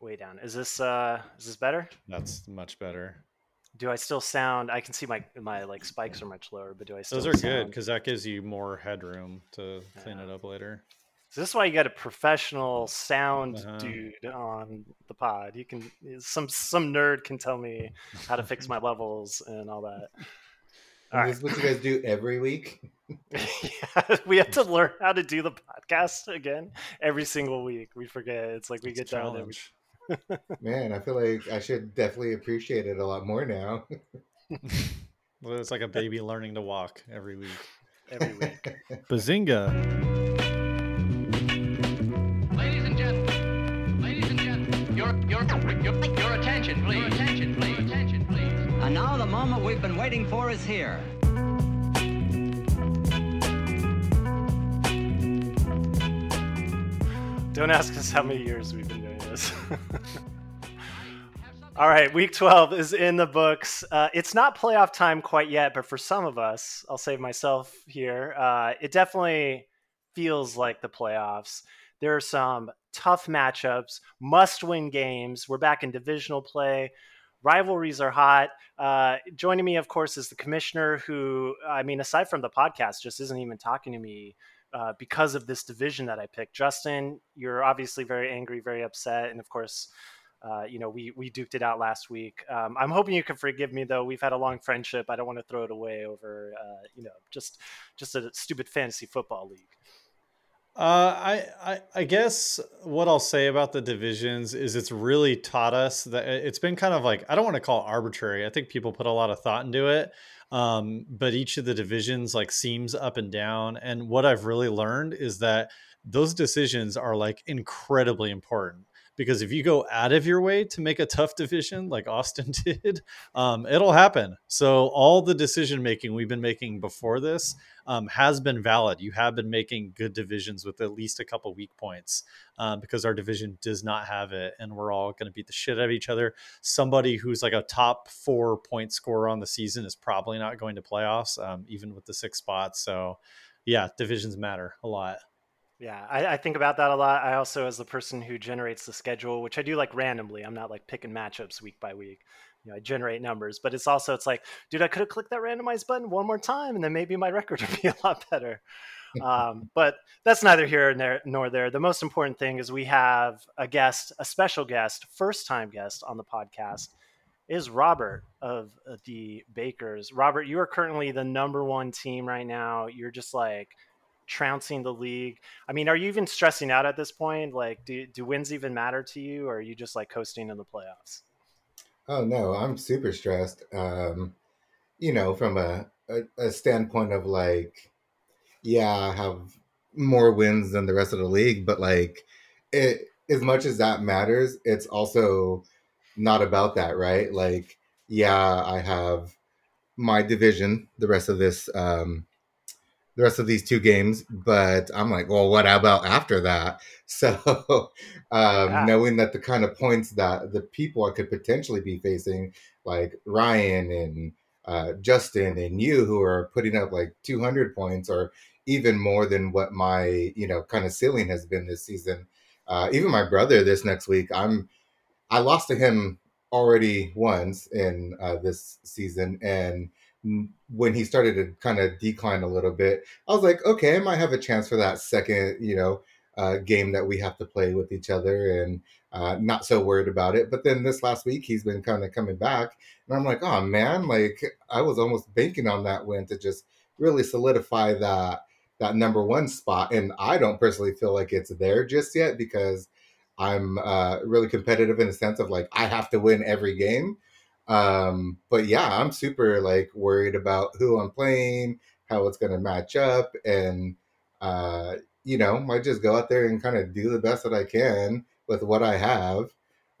way down. Is this uh is this better? That's much better. Do I still sound? I can see my my like spikes are much lower, but do I still? Those are good sound- because that gives you more headroom to clean it up later. So this is why you got a professional sound Uh-huh. dude on the pod. You can some some nerd can tell me how to fix my levels and all that. All And right. this is what you guys do every week. yeah, we have to learn how to do the podcast again every single week. We forget. It's like we It's a get down every challenge. Man, I feel like I should definitely appreciate it a lot more now. Well, it's like a baby learning to walk every week. every week. Bazinga! Ladies and gentlemen, ladies and gentlemen, your your your, your attention, please. Your attention, please. Attention, please. And now the moment we've been waiting for is here. Don't ask us how many years we've been doing this. All right, week 12 is in the books. Uh, it's not playoff time quite yet, but for some of us, I'll save myself here, uh, it definitely feels like the playoffs. There are some tough matchups, must win games. We're back in divisional play. Rivalries are hot. Uh, joining me, of course, is the commissioner who, I mean, aside from the podcast, just isn't even talking to me uh, because of this division that I picked. Justin, you're obviously very angry, very upset, and of course, uh, you know we we duked it out last week. Um, I'm hoping you can forgive me, though. We've had a long friendship. I don't want to throw it away over, uh, you know, just just a stupid fantasy football league. Uh, I, I I guess what I'll say about the divisions is it's really taught us that it's been kind of like I don't want to call it arbitrary. I think people put a lot of thought into it, um, but each of the divisions like seems up and down. And what I've really learned is that those decisions are like incredibly important because if you go out of your way to make a tough division like Austin did, um, it'll happen. So all the decision making we've been making before this um, has been valid. You have been making good divisions with at least a couple weak points um, because our division does not have it, and we're all going to beat the shit out of each other. Somebody who's like a top four point scorer on the season is probably not going to playoffs, um, even with the six spots. So, yeah, divisions matter a lot. Yeah, I, I think about that a lot. I also, as the person who generates the schedule, which I do like randomly, I'm not like picking matchups week by week. You know, I generate numbers, but it's also it's like, dude, I could have clicked that randomize button one more time, and then maybe my record would be a lot better. um, but that's neither here nor, nor there. The most important thing is we have a guest, a special guest, first time guest on the podcast is Robert of the Bakers. Robert, you are currently the number one team right now. You're just like trouncing the league. I mean, are you even stressing out at this point? Like, do, do wins even matter to you, or are you just like coasting in the playoffs? Oh no, I'm super stressed. Um, you know, from a, a, a standpoint of like, yeah, I have more wins than the rest of the league, but like, it as much as that matters, it's also not about that, right? Like, yeah, I have my division, the rest of this, um, the rest of these two games, but I'm like, well, what about after that? So, um, Yeah. knowing that the kind of points that the people I could potentially be facing, like Ryan and uh, Justin and you, who are putting up like 200 points or even more than what my you know kind of ceiling has been this season. Uh, even my brother this next week, I'm I lost to him already once in uh, this season, and when he started to kind of decline a little bit, I was like, okay, I might have a chance for that second, you know, uh, game that we have to play with each other, and uh, not so worried about it. But then this last week, he's been kind of coming back, and I'm like, oh man, like I was almost banking on that win to just really solidify that that number one spot, and I don't personally feel like it's there just yet because I'm uh, really competitive in the sense of like I have to win every game. Um, but yeah, I'm super like worried about who I'm playing, how it's going to match up, and uh, you know, might just go out there and kind of do the best that I can with what I have.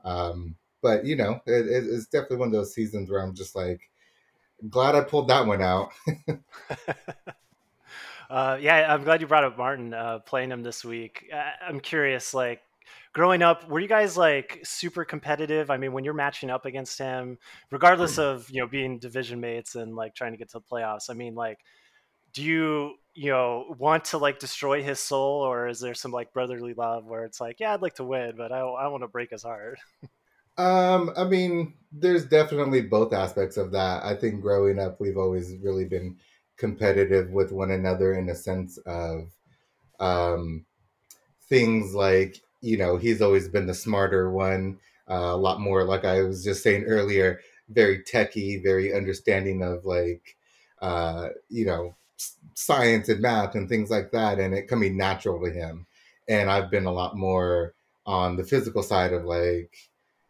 Um, but you know, it, it, it's definitely one of those seasons where I'm just like glad I pulled that one out. uh, yeah, I'm glad you brought up Martin uh, playing him this week. I'm curious, like growing up, were you guys like super competitive? I mean, when you're matching up against him, regardless of you know being division mates and like trying to get to the playoffs, I mean, like, do you you know want to like destroy his soul or is there some like brotherly love where it's like yeah i'd like to win but i, I want to break his heart Um, I mean, there's definitely both aspects of that. I think growing up, we've always really been competitive with one another in a sense of um, things like, you know, he's always been the smarter one, uh, a lot more, like I was just saying earlier, very techy, very understanding of like, uh, you know, science and math and things like that, and it coming natural to him. And I've been a lot more on the physical side of like,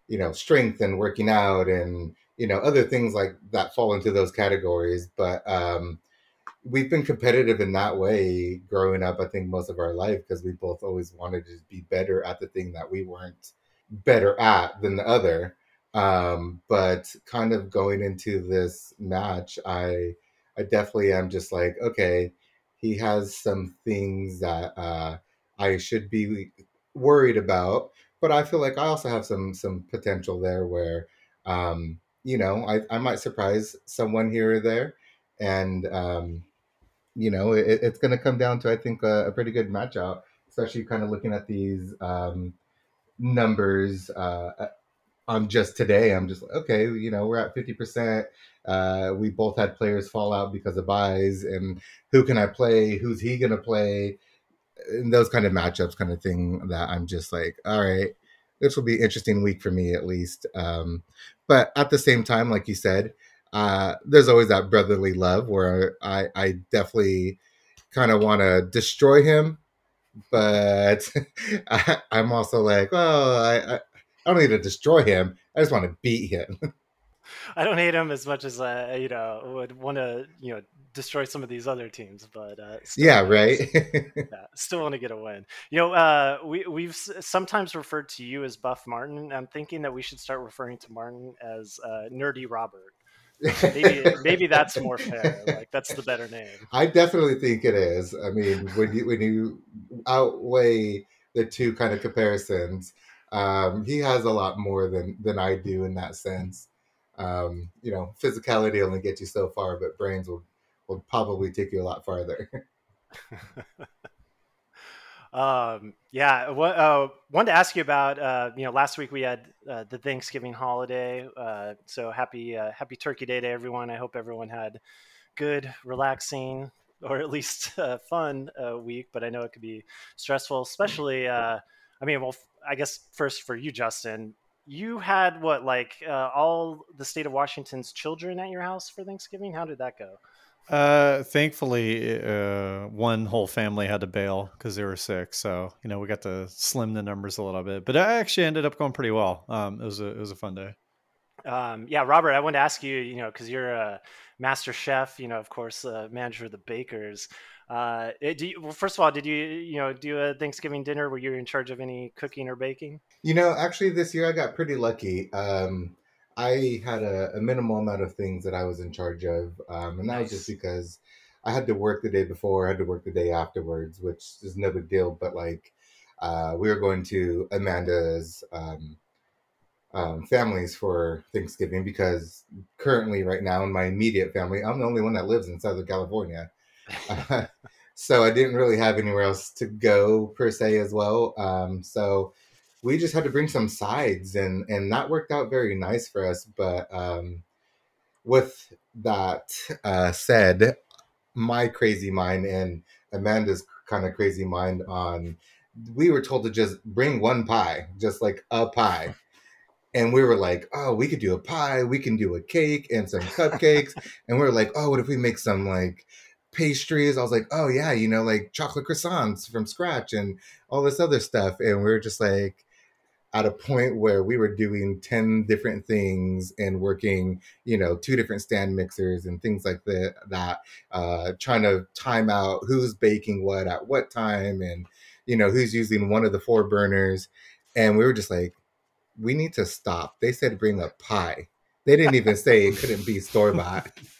you know strength and working out and you know other things like that fall into those categories but um we've been competitive in that way growing up i think most of our life because we both always wanted to be better at the thing that we weren't better at than the other. Um but kind of going into this match i i definitely am just like okay he has some things that uh i should be worried about but I feel like I also have some some potential there where um, you know I, I might surprise someone here or there, and um, you know it, it's going to come down to I think a, a pretty good match out, especially kind of looking at these um, numbers uh, on just today. I'm just like, okay, you know we're at fifty percent. Uh, we both had players fall out because of byes, and who can I play? Who's he going to play? and those kind of matchups kind of thing that I'm just like, all right, this will be interesting week for me at least. Um, but at the same time, like you said, uh, there's always that brotherly love where I, I definitely kind of want to destroy him, but I, I'm also like, well, I, I, I don't need to destroy him. I just want to beat him. I don't hate him as much as I, you know, would want to, you know, destroy some of these other teams, but uh, still, yeah, uh, right. yeah, still want to get a win. You know, uh, we we've sometimes referred to you as Buff Martin. I'm thinking that we should start referring to Martin as uh, Nerdy Robert. Maybe maybe that's more fair. Like that's the better name. I definitely think it is. I mean, when you when you outweigh the two kind of comparisons, um, he has a lot more than than I do in that sense. Um, you know, physicality only gets you so far, but brains will will probably take you a lot farther. Um, yeah, what uh, wanted to ask you about. Uh, you know, last week we had uh, the Thanksgiving holiday. Uh, so happy uh, Happy Turkey Day to everyone. I hope everyone had good, relaxing, or at least uh, fun uh, week. But I know it could be stressful, especially. Uh, I mean, well, I guess first for you, Justin. You had what, like all the state of Washington's children at your house for Thanksgiving? How did that go? Uh, thankfully, uh, one whole family had to bail because they were sick. So you know we got to slim the numbers a little bit, but I actually ended up going pretty well. Um, it was a it was a fun day. Um, yeah, Robert, I wanted to ask you, you know, because you're a master chef, you know, of course, uh, manager of the bakers. Uh, do you, well, first of all, did you, you know, do a Thanksgiving dinner? Were you in charge of any cooking or baking? you know, actually, this year I got pretty lucky. Um, I had a, a minimal amount of things that I was in charge of, um, and that was just because I had to work the day before, I had to work the day afterwards, which is no big deal. But like, uh, we were going to Amanda's um, um, families for Thanksgiving because currently, right now, in my immediate family, I'm the only one that lives in Southern California. so I didn't really have anywhere else to go per se as well. Um, so we just had to bring some sides, and and that worked out very nice for us. But um, with that uh, said, my crazy mind and Amanda's kind of crazy mind on, we were told to just bring one pie, just like a pie. And we were like, oh, we could do a pie, we can do a cake and some cupcakes. and we were like, oh, what if we make some like pastries? I was like, oh, yeah, you know, like chocolate croissants from scratch and all this other stuff. And we were just like, at a point where we were doing 10 different things and working you know two different stand mixers and things like that uh, trying to time out who's baking what at what time and you know who's using one of the four burners. And we were just like we need to stop. They said bring a pie. They didn't even say it couldn't be store bought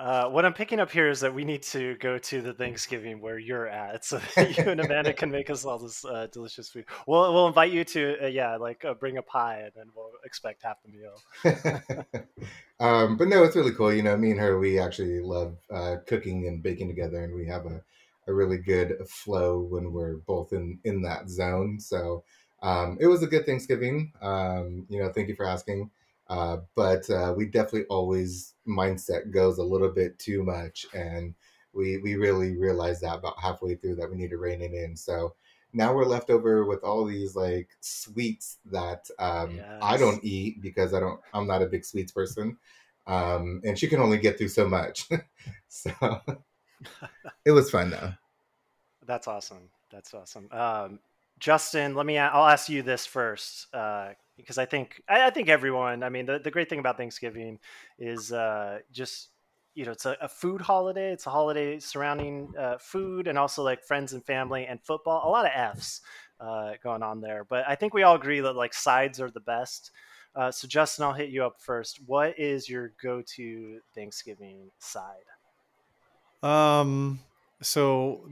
Uh, what I'm picking up here is that we need to go to the Thanksgiving where you're at, so that you and Amanda can make us all this uh, delicious food. We'll we'll invite you to uh, yeah, like uh, bring a pie, and then we'll expect half the meal. um, but no, it's really cool. You know, me and her, we actually love uh, cooking and baking together, and we have a, a really good flow when we're both in in that zone. So um, it was a good Thanksgiving. Um, you know, thank you for asking. Uh, but uh, we definitely always mindset goes a little bit too much, and we we really realized that about halfway through that we need to rein it in. So now we're left over with all these like sweets that um, I don't eat because I don't I'm not a big sweets person, um, and she can only get through so much. so it was fun though. That's awesome. That's awesome. Um, Justin, let me. I'll ask you this first uh, because I think I, I think everyone. I mean, the, the great thing about Thanksgiving is uh, just you know it's a, a food holiday. It's a holiday surrounding uh, food and also like friends and family and football. A lot of Fs uh, going on there, but I think we all agree that like sides are the best. Uh, so Justin, I'll hit you up first. What is your go-to Thanksgiving side? Um, so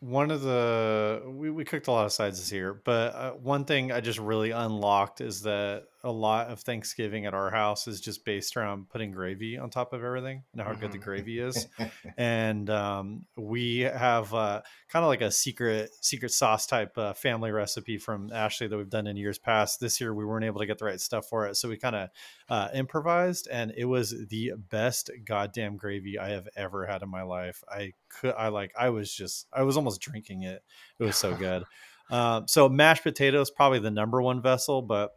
one of the we, we cooked a lot of sides this year, but uh, one thing I just really unlocked is that a lot of Thanksgiving at our house is just based around putting gravy on top of everything and how good the Mhm. gravy is. and um, we have uh, kind of like a secret secret sauce type uh, family recipe from Ashley that we've done in years past. This year we weren't able to get the right stuff for it, so we kind of uh, improvised, and it was the best goddamn gravy I have ever had in my life. I could, I like, I was just, I was almost drinking it. It was so good. Um, so mashed potatoes probably the number one vessel, but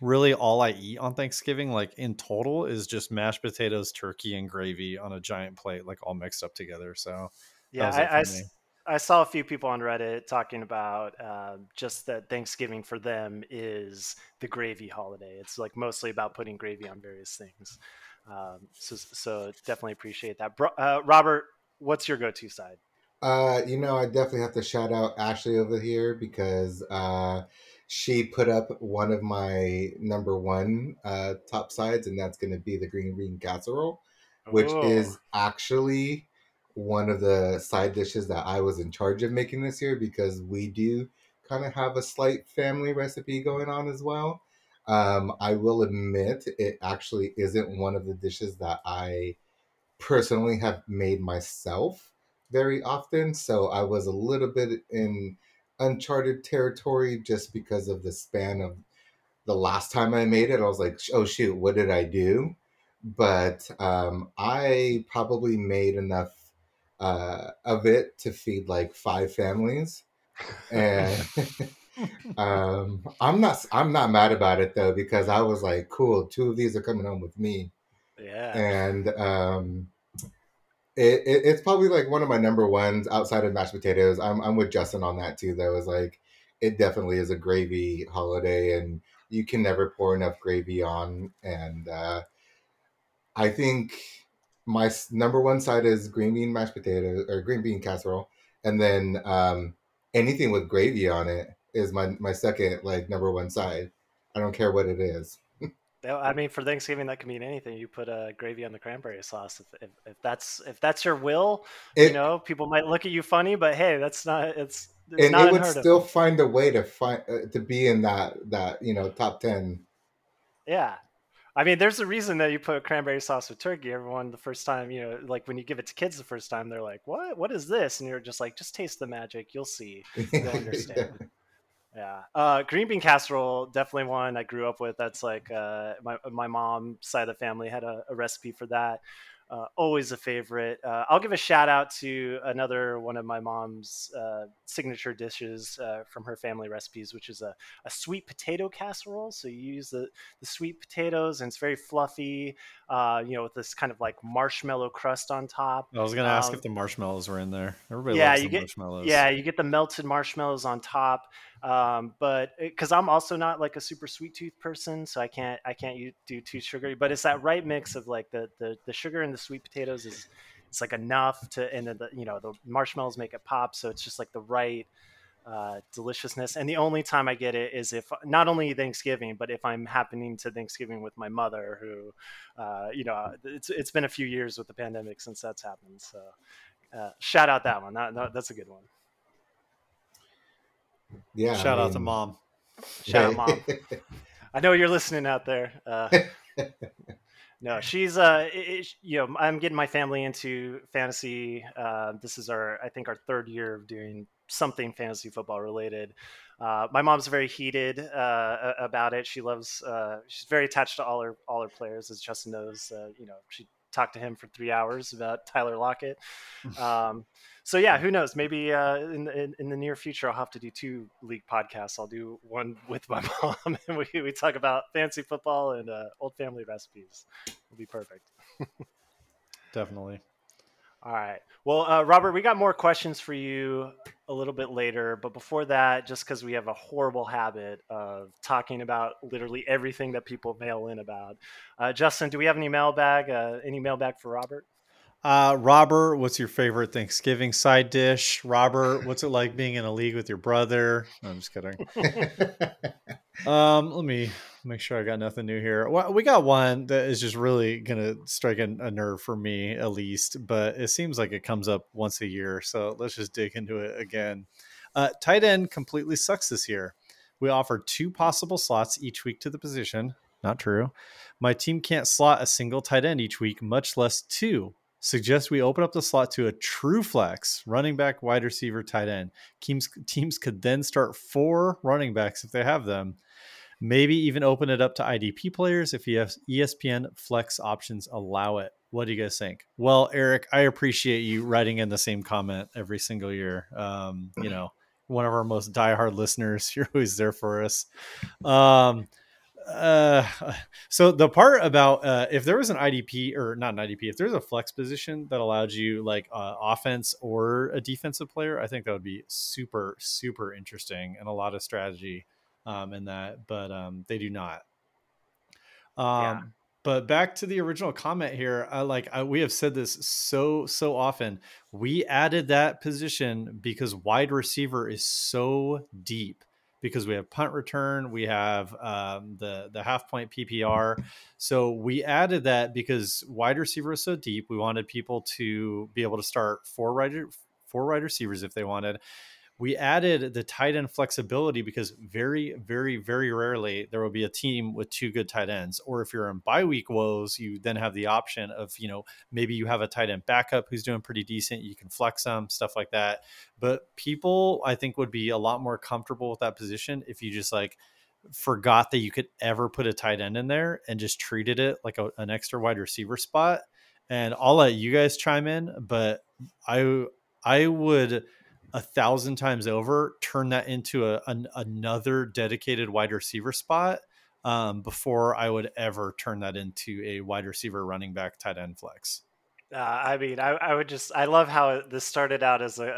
really all I eat on Thanksgiving, like in total, is just mashed potatoes, turkey, and gravy on a giant plate, like all mixed up together. So Yeah, was it I, I me. s- I saw a few people on Reddit talking about um, just that Thanksgiving for them is the gravy holiday. It's like mostly about putting gravy on various things. Um, so, so definitely appreciate that. Bro, uh, Robert, what's your go-to side? Uh, you know, I definitely have to shout out Ashley over here because uh, she put up one of my number one uh, top sides, and that's going to be the green bean casserole, which Oh, is actually one of the side dishes that I was in charge of making this year because we do kind of have a slight family recipe going on as well. Um, I will admit it actually isn't one of the dishes that I personally have made myself very often. So I was a little bit in uncharted territory just because of the span of the last time I made it. I was like, oh shoot, what did I do? But um, I probably made enough uh, of it to feed like five families. And um, I'm not I'm not mad about it though because I was like, cool, two of these are coming home with me yeah. and um, it, it, it's probably like one of my number ones outside of mashed potatoes. I'm I'm with Justin on that too. Though is like it definitely is a gravy holiday, and you can never pour enough gravy on. And uh, I think my number one side is green bean mashed potatoes or green bean casserole, and then um, anything with gravy on it is my my second like number one side. I don't care what it is. I mean, for Thanksgiving, that can mean anything. You put uh, gravy on the cranberry sauce. If, if, if that's if that's your will, you know, people might look at you funny, but hey, that's not it's it's and not it would unheard of. still find a way to find uh, to be in that that you know top 10 Yeah. I mean, there's a reason that you put cranberry sauce with turkey. Everyone, the first time, you know, like when you give it to kids the first time, they're like, "What? What is this?" And you're just like, "Just taste the magic. You'll see. You'll understand." Yeah. Uh, green bean casserole, definitely one I grew up with. That's like uh, my my mom's side of the family had a, a recipe for that. Uh, always a favorite. Uh, I'll give a shout out to another one of my mom's uh, signature dishes uh, from her family recipes, which is a, a sweet potato casserole. So you use the, the sweet potatoes and it's very fluffy, uh, you know, with this kind of like marshmallow crust on top. I was gonna ask Um, if the marshmallows were in there. Everybody yeah, loves you the get marshmallows. yeah, you get the melted marshmallows on top. Um, but because I'm also not like a super sweet tooth person, so I can't I can't do too sugary. But it's that right mix of like the the, the sugar and the sweet potatoes is it's like enough to and the you know the marshmallows make it pop. So it's just like the right uh, deliciousness. And the only time I get it is if not only Thanksgiving, but if I'm happening to Thanksgiving with my mother, who, uh, you know, it's it's been a few years with the pandemic since that's happened. So uh, shout out that one. That, that- that's a good one. Yeah I Shout out to mom. Shout out mom. I know you're listening out there. Uh, no, she's uh, it, it- you know, I'm getting my family into fantasy. Uh, this is our, I think, our third year of doing something fantasy football related. Uh, my mom's very heated uh, about it. She loves. Uh, she's very attached to all her all her players, as Justin knows. Uh, you know, she talked to him for three hours about Tyler Lockett. Um, so yeah, who knows? Maybe uh, in, the- in in the near future, I'll have to do two league podcasts. I'll do one with my mom, and we, we talk about fancy football and uh, old family recipes. It'll be perfect. Definitely. All right. Well, uh, Robert, we got more questions for you a little bit later, but before that, just because we have a horrible habit of talking about literally everything that people mail in about, uh, Justin, do we have any mailbag? Uh, any mailbag for Robert? Uh, Robert, what's your favorite Thanksgiving side dish? Robert, what's it like being in a league with your brother? No, I'm just kidding. Um, let me make sure I got nothing new here. Well, we got one that is just really gonna strike a, a nerve for me, at least. But it seems like it comes up once a year, so let's just dig into it again. Uh, tight end completely sucks this year. We offer two possible slots each week to the position. Not true. My team can't slot a single tight end each week, much less two. Suggest we open up the slot to a true flex, running back, wide receiver, tight end. Teams teams could then start four running backs if they have them. Maybe even open it up to IDP players if ESPN flex options allow it. What do you guys think? Well, Eric, I appreciate you writing in the same comment every single year. Um, you know, one of our most diehard listeners. You're always there for us. Um, uh, so the part about uh, if there was an IDP or not an IDP, if there's a flex position that allowed you like uh, offense or a defensive player, I think that would be super super interesting and a lot of strategy um, in that. But um, they do not. Um, Yeah. But back to the original comment here, I like I, we have said this so so often. We added that position because wide receiver is so deep because we have punt return, we have um, the the half point PPR. So we added that because wide receiver is so deep. We wanted people to be able to start four wide four wide receivers if they wanted. We added the tight end flexibility because very, very, very rarely there will be a team with two good tight ends. Or if you're in bye week woes, you then have the option of, you know, maybe you have a tight end backup who's doing pretty decent. You can flex them, stuff like that but people i think would be a lot more comfortable with that position if you just like forgot that you could ever put a tight end in there and just treated it like a, an extra wide receiver spot and i'll let you guys chime in but i i would a thousand times over turn that into a, an, another dedicated wide receiver spot um, before i would ever turn that into a wide receiver running back tight end flex. Uh, I mean, I, I would just, I love how this started out as a,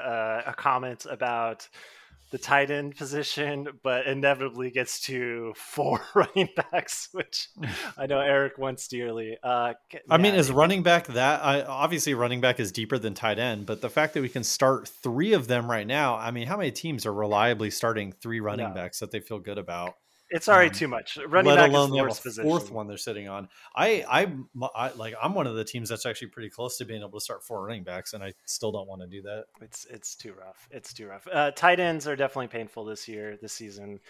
a, a comment about the tight end position, but inevitably gets to four running backs, which I know Eric wants dearly. Uh, I mean, is running back that? I, obviously, running back is deeper than tight end, but the fact that we can start three of them right now, I mean, how many teams are reliably starting three running No. backs that they feel good about? It's already um, too much. Running let back alone is the worst position. fourth one they're sitting on. I, I, I, like, I'm one of the teams that's actually pretty close to being able to start four running backs, and I still don't want to do that. It's it's too rough. It's too rough. Uh, tight ends are definitely painful this year, this season.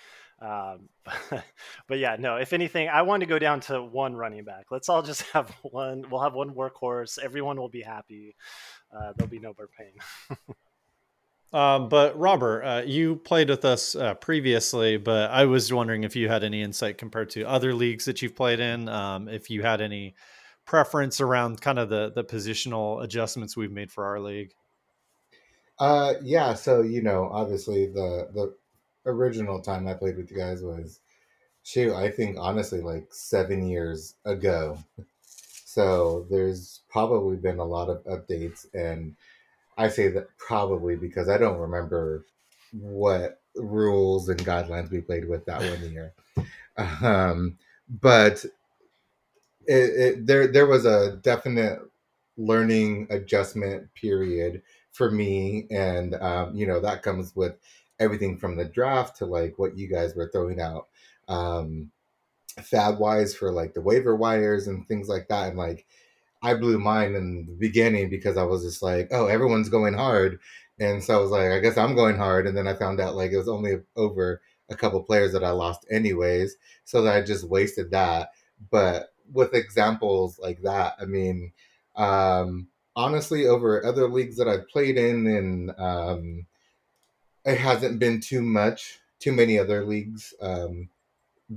Um, but yeah, no. If anything, I want to go down to one running back. Let's all just have one. We'll have one workhorse. Everyone will be happy. Uh, there'll be no more pain. Um, but Robert, uh, you played with us uh, previously, but I was wondering if you had any insight compared to other leagues that you've played in. Um, if you had any preference around kind of the the positional adjustments we've made for our league. Uh, yeah. So you know, obviously the the original time I played with you guys was, shoot, I think honestly like seven years ago. So there's probably been a lot of updates, and I say that probably because I don't remember what rules and guidelines we played with that one year. Um, but it, it, there there was a definite learning adjustment period for me, and um, you know that comes with everything from the draft to like what you guys were throwing out. Um, fab wise for like the waiver wires and things like that and like i blew mine in the beginning because i was just like oh everyone's going hard and so i was like i guess i'm going hard and then i found out like it was only over a couple players that I lost anyways, so that I just wasted that. But with examples like that, I mean, um, honestly, over other leagues that I've played in, and um, it hasn't been too much, too many other leagues um,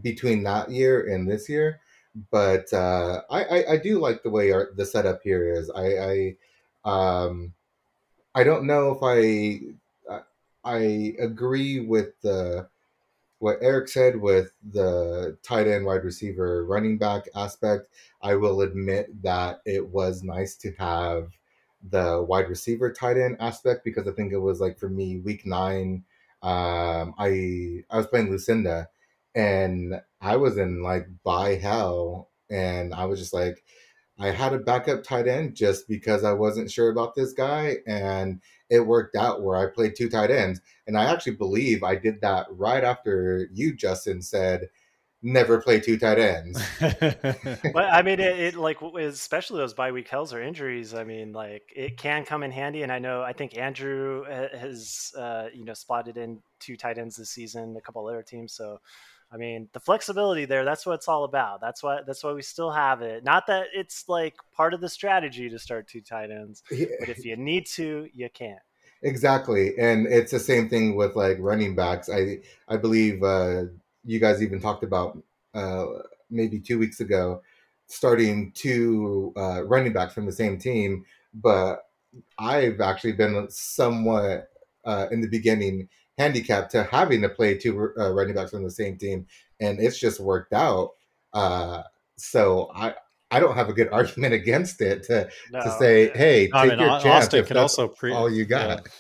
between that year and this year. But uh, I, I, I do like the way our, the setup here is. I, I um, I don't know if I I agree with the what Eric said with the tight end, wide receiver, running back aspect. I will admit that it was nice to have the wide receiver tight end aspect because I think it was like for me week nine. Um, I I was playing Lucinda, and I was in like bye hell, and I was just like, I had a backup tight end just because I wasn't sure about this guy, and it worked out where I played two tight ends, and I actually believe I did that right after you, Justin, said never play two tight ends. but I mean, it, it, like especially those bye week hells or injuries. I mean, like it can come in handy. And I know I think Andrew has uh, you know spotted in two tight ends this season, a couple other teams. So I mean, the flexibility there, that's what it's all about. That's why that's why we still have it. Not that it's like part of the strategy to start two tight ends, yeah. but if you need to, you can. Exactly. And it's the same thing with like running backs. I I believe uh you guys even talked about uh maybe 2 weeks ago starting two uh running backs from the same team, but I've actually been somewhat uh in the beginning handicap to having to play two uh, running backs on the same team, and it's just worked out. Uh, so I I don't have a good argument against it to no, to say, hey, take I mean, your chance. Austin can also pre- all you got. Yeah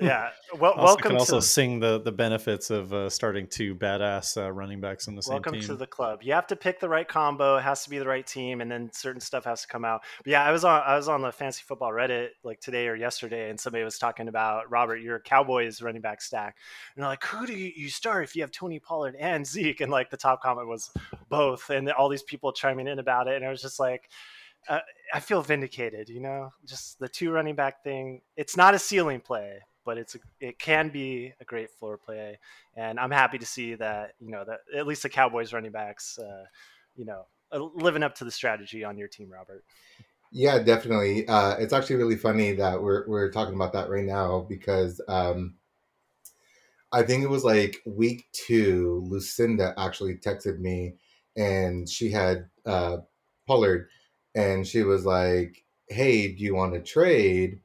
yeah. Well, also welcome. Can also to, sing the the benefits of uh, starting two badass uh, running backs in the same welcome team. Welcome to the club. You have to pick the right combo. It has to be the right team, and then certain stuff has to come out. But yeah, I was on I was on the fantasy football Reddit like today or yesterday, and somebody was talking about Robert, your Cowboys running back stack, and they're like, who do you start if you have Tony Pollard and Zeke? And like the top comment was both, and all these people chiming in about it, and I was just like. Uh, I feel vindicated, you know, just the two running back thing. It's not a ceiling play, but it's a, it can be a great floor play, and I'm happy to see that you know that at least the Cowboys running backs, uh, you know, uh, living up to the strategy on your team, Robert. Yeah, definitely. Uh, it's actually really funny that we're we're talking about that right now because um, I think it was like week two. Lucinda actually texted me, and she had uh, Pollard, and she was like, "Hey, do you want to trade?"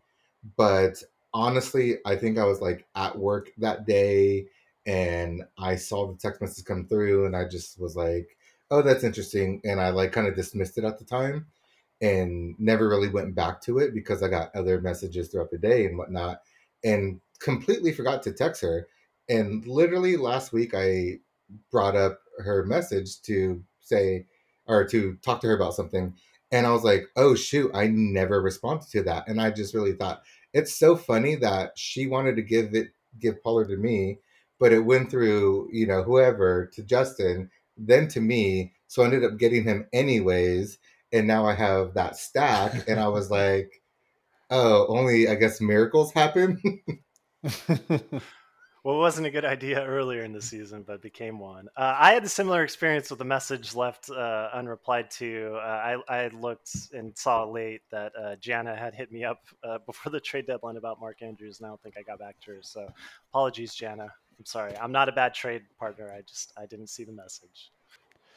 But honestly, I think I was like at work that day and I saw the text message come through and I just was like, oh, that's interesting. And I like kind of dismissed it at the time and never really went back to it because I got other messages throughout the day and whatnot and completely forgot to text her. And literally last week, I brought up her message to say or to talk to her about something. And I was like, oh, shoot, I never responded to that. And I just really thought, it's so funny that she wanted to give it give Pollard to me, but it went through you know whoever to Justin, then to me. So I ended up getting him anyways, and now I have that stack, and I was like, oh, only I guess miracles happen. well, it wasn't a good idea earlier in the season, but became one. Uh, I had a similar experience with a message left uh, unreplied to. Uh, I, I looked and saw late that uh, Jana had hit me up uh, before the trade deadline about Mark Andrews, and I don't think I got back to her. So, apologies, Jana. I'm sorry. I'm not a bad trade partner. I just I didn't see the message.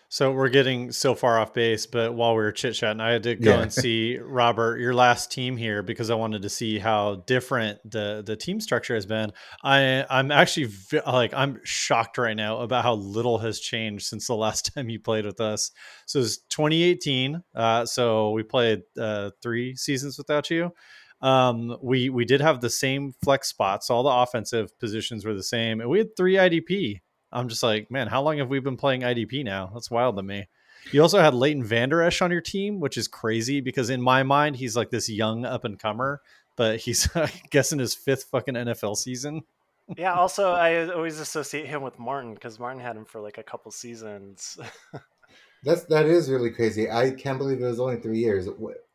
So we're getting so far off base, but while we were chit chatting, I had to go yeah. and see Robert, your last team here, because I wanted to see how different the the team structure has been. I I'm actually like I'm shocked right now about how little has changed since the last time you played with us. So it's 2018. Uh, so we played uh, three seasons without you. Um, we we did have the same flex spots. All the offensive positions were the same, and we had three IDP. I'm just like, man, how long have we been playing IDP now? That's wild to me. You also had Leighton Vander Esch on your team, which is crazy because in my mind he's like this young up and comer, but he's I guess in his fifth fucking NFL season. yeah. Also, I always associate him with Martin because Martin had him for like a couple seasons. That's that is really crazy. I can't believe it was only three years.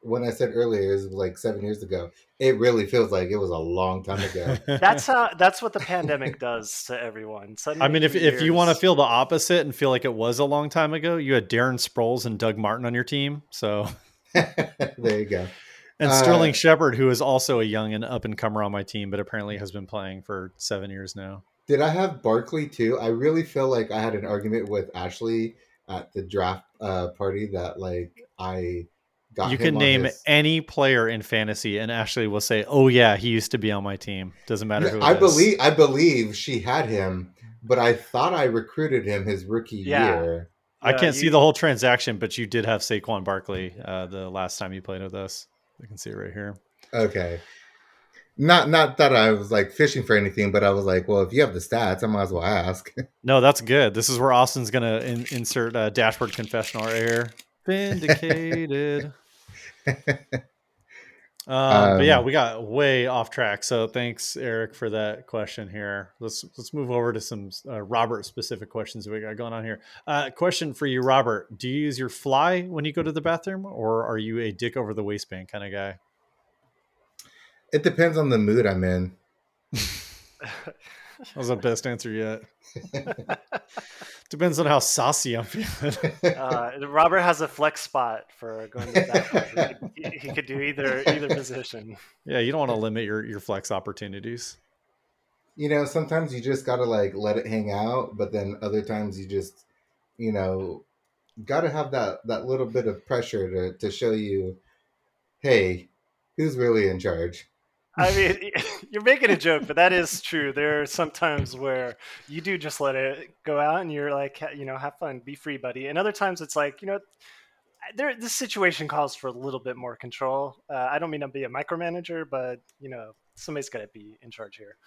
When I said earlier it was like seven years ago, it really feels like it was a long time ago. That's how. That's what the pandemic does to everyone. Suddenly I mean, if, three if you want to feel the opposite and feel like it was a long time ago, you had Darren Sproles and Doug Martin on your team. So, there you go. and Uh, Sterling Shepard, who is also a young and up and comer on my team, but apparently has been playing for seven years now. Did I have Barkley too? I really feel like I had an argument with Ashley at the draft uh, party that like I got. you him can on name his- any player in fantasy, and Ashley will say, "Oh yeah, he used to be on my team." Doesn't matter who. it I is. believe I believe she had him, but I thought I recruited him his rookie Yeah. year. I can't see the whole transaction, but you did have Saquon Barkley uh, the last time you played with us. I can see it right here. Okay. Not not that I was like fishing for anything, but I was like, well, if you have the stats, I might as well ask. No, that's good. This is where Austin's gonna in, insert a dashboard confessional right here. Vindicated. Um, but yeah, Um, we got way off track. So thanks, Eric, for that question here. Let's let's move over to some uh, Robert specific questions that we got going on here. Uh, question for you, Robert: Do you use your fly when you go to the bathroom, or are you a dick over the waistband kind of guy? It depends on the mood I'm in. That was the best answer yet. Depends on how saucy I'm feeling. uh, Robert has a flex spot for going to the bathroom. He, could- he could do either either position. yeah, you don't want to limit your your flex opportunities. you know, sometimes you just gotta like let it hang out, but then other times you just, you know, gotta have that that little bit of pressure to to show you, hey, who's really in charge? I mean, you're making a joke, but that is true. There are some times where you do just let it go out, and you're like, you know, have fun, be free, buddy. And other times it's like, you know, there this situation calls for a little bit more control. Uh, I don't mean to be a micromanager, but you know, somebody's got to be in charge here.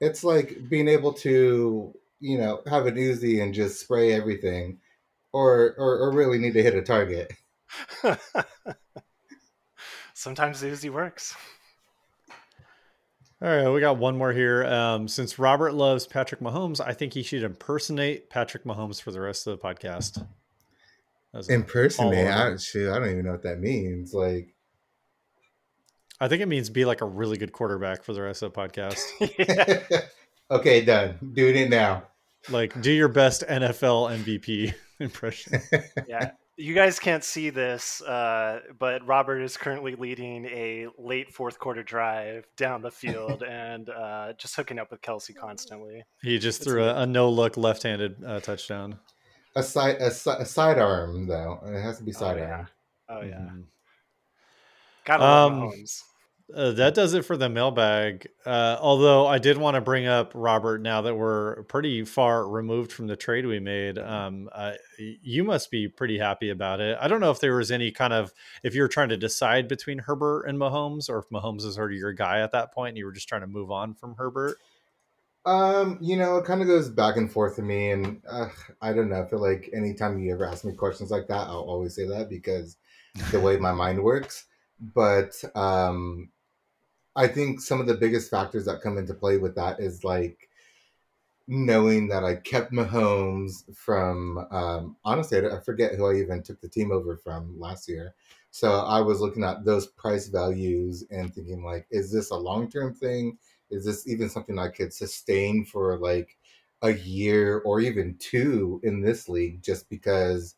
It's like being able to, you know, have an Uzi and just spray everything, or or, or really need to hit a target. Sometimes the Uzi works. All right, we got one more here. Um, since Robert loves Patrick Mahomes, I think he should impersonate Patrick Mahomes for the rest of the podcast. That was a Impersonate? I, shoot, I don't even know what that means. Like, I think it means be like a really good quarterback for the rest of the podcast. okay, done. Doing it now. like, do your best NFL MVP impression. yeah. You guys can't see this, uh, but Robert is currently leading a late fourth quarter drive down the field and uh, just hooking up with Kelce constantly. He just It's threw a, a no look left handed uh, touchdown. A side a, si- a sidearm though. It has to be Oh, sidearm. yeah. Oh, yeah. Mhm. Gotta love Um, Mahomes. Uh, that does it for the mailbag. Uh, although I did want to bring up Robert now that we're pretty far removed from the trade we made. Um, uh, you must be pretty happy about it. I don't know if there was any kind of if you were trying to decide between Herbert and Mahomes, or if Mahomes is already your guy at that point, and you were just trying to move on from Herbert. Um, you know, it kind of goes back and forth to me, and I don't know. I feel like anytime you ever ask me questions like that, I'll always say that because the way my mind works. But um, I think some of the biggest factors that come into play with that is like knowing that I kept Mahomes from. Um, honestly, I I forget who I even took the team over from last year. So I was looking at those price values and thinking like, is this a long term thing? Is this even something I could sustain for like a year or even two in this league? Just because,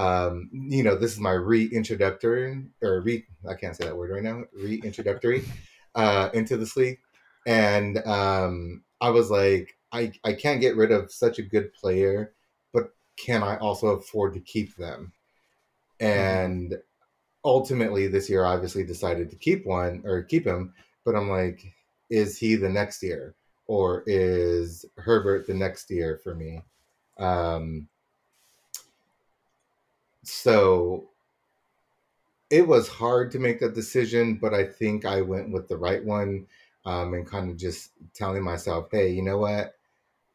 um, you know, this is my reintroductory or re I can't say that word right now. Reintroductory uh, into this league, and um, I was like, I I can't get rid of such a good player, but can I also afford to keep them? And ultimately, this year, I obviously decided to keep one or keep him, but I'm like, is he the next year or is Herbert the next year for me? Um, so it was hard to make that decision, but I think I went with the right one um, and kind of just telling myself, hey, you know what?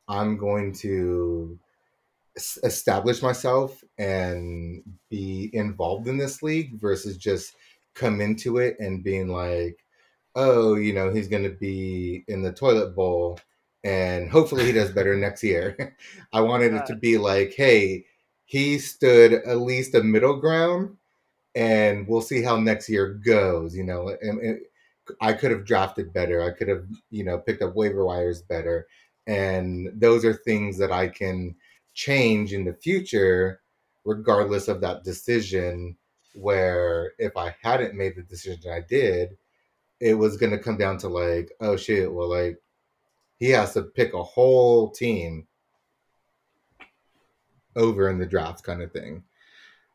I'm going to s- establish myself and be involved in this league versus just come into it and being like, oh, you know, he's going to be in the toilet bowl and hopefully he does better next year. I wanted it to be like, hey, he stood at least a middle ground, and we'll see how next year goes. You know, and, and I could have drafted better. I could have, you know, picked up waiver wires better, and those are things that I can change in the future, regardless of that decision. Where if I hadn't made the decision I did, it was going to come down to like, oh shit, well, like he has to pick a whole team over in the draft kind of thing.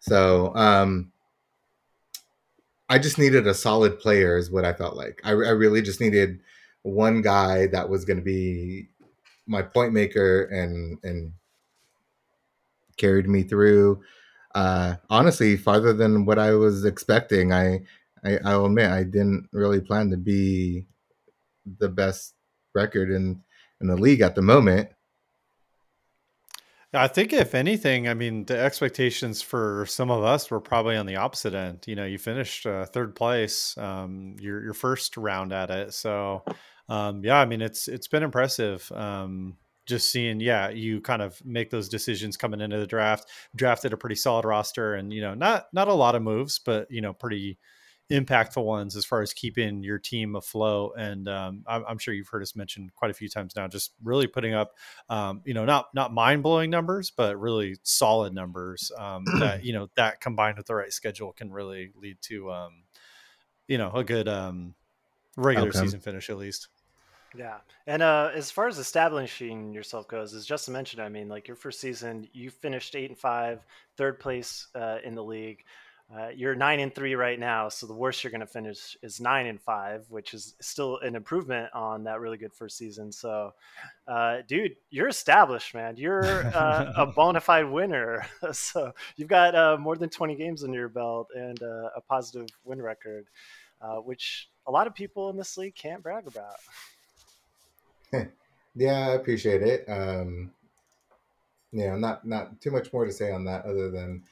So, um, I just needed a solid player, is what I felt like. I, I really just needed one guy that was going to be my point maker and and carried me through. Uh, honestly, farther than what I was expecting. I, I I'll admit I didn't really plan to be the best record in in the league at the moment. I think if anything, I mean, the expectations for some of us were probably on the opposite end. You know, you finished uh, third place, um, your your first round at it. So, um, yeah, I mean, it's it's been impressive. Um, just seeing, yeah, you kind of make those decisions coming into the draft. Drafted a pretty solid roster, and you know, not not a lot of moves, but you know, pretty impactful ones as far as keeping your team afloat. And um, I'm, I'm, sure you've heard us mention quite a few times now, just really putting up, um, you know, not not mind blowing numbers, but really solid numbers um, that you know that combined with the right schedule can really lead to, um, you know, a good um, regular Outcome. season finish at least. Yeah, and uh, as far as establishing yourself goes, as Justin mentioned, I mean, like your first season, you finished eight and five, third place uh, in the league. Uh, you're nine and three right now, so the worst you're going to finish is nine and five, which is still an improvement on that really good first season. So, uh, dude, you're established, man. You're uh, a bona fide winner. so you've got uh, more than 20 games under your belt and uh, a positive win record, uh, which a lot of people in this league can't brag about. yeah, I appreciate it. Um, yeah, not not too much more to say on that other than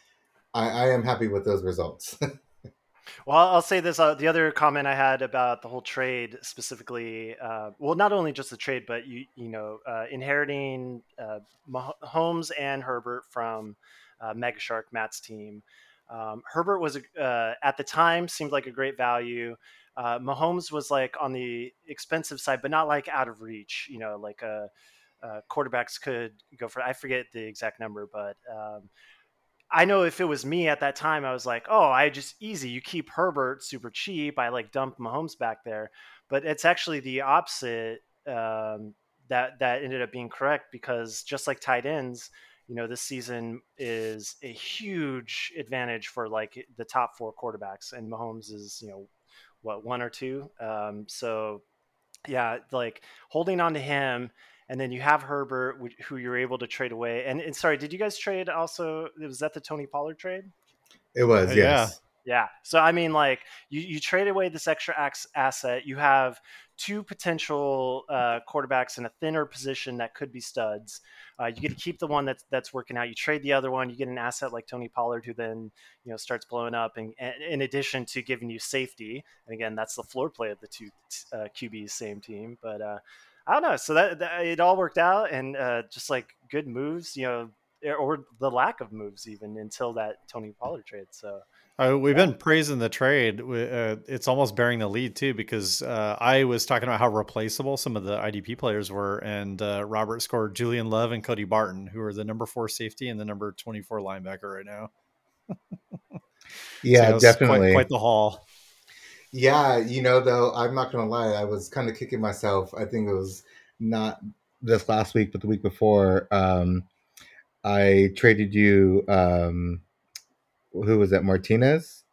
I, I am happy with those results. well, I'll say this: uh, the other comment I had about the whole trade specifically, uh, well, not only just the trade, but you you know, uh, inheriting uh, Mahomes and Herbert from uh, Mega Shark Matt's team. Um, Herbert was uh, at the time seemed like a great value. Mahomes was like on the expensive side, but not like out of reach. You know, like quarterbacks could go for. I forget the exact number, but um, I know if it was me at that time, I was like, oh, I just easy. You keep Herbert super cheap. I like dump Mahomes back there, but it's actually the opposite. Um, that that ended up being correct because just like tight ends, you know, this season is a huge advantage for like the top four quarterbacks, and Mahomes is you know what one or two. Um, so yeah, like holding on to him and then you have Herbert, who you're able to trade away. And, and sorry, did you guys trade also? Was that the Tony Pollard trade? It was, uh, yes. Yeah. yeah. So I mean, like you you trade away this extra asset. You have two potential uh, quarterbacks in a thinner position that could be studs. Uh, you get to keep the one that's that's working out. You trade the other one. You get an asset like Tony Pollard, who then you know starts blowing up. And, and in addition to giving you safety, and again, that's the floor play of the two uh, QBs, same team. But uh, I don't know. So that, that it all worked out, and uh, just like good moves, you know, eh, or the lack of moves even until that Tony Pollard trade. So uh, we've yeah. been praising the trade. Uh, it's almost bearing the lead too, because uh, I was talking about how replaceable some of the IDP players were, and uh, Robert scored Julian Love and Cody Barton, who are the number four safety and the number twenty four linebacker right now. yeah, so definitely quite, quite the haul. Yeah, you know, though, I'm not gonna lie, I was kind of kicking myself. I think it was not this last week, but the week before. Um, I traded you. Um, who was that? Martinez,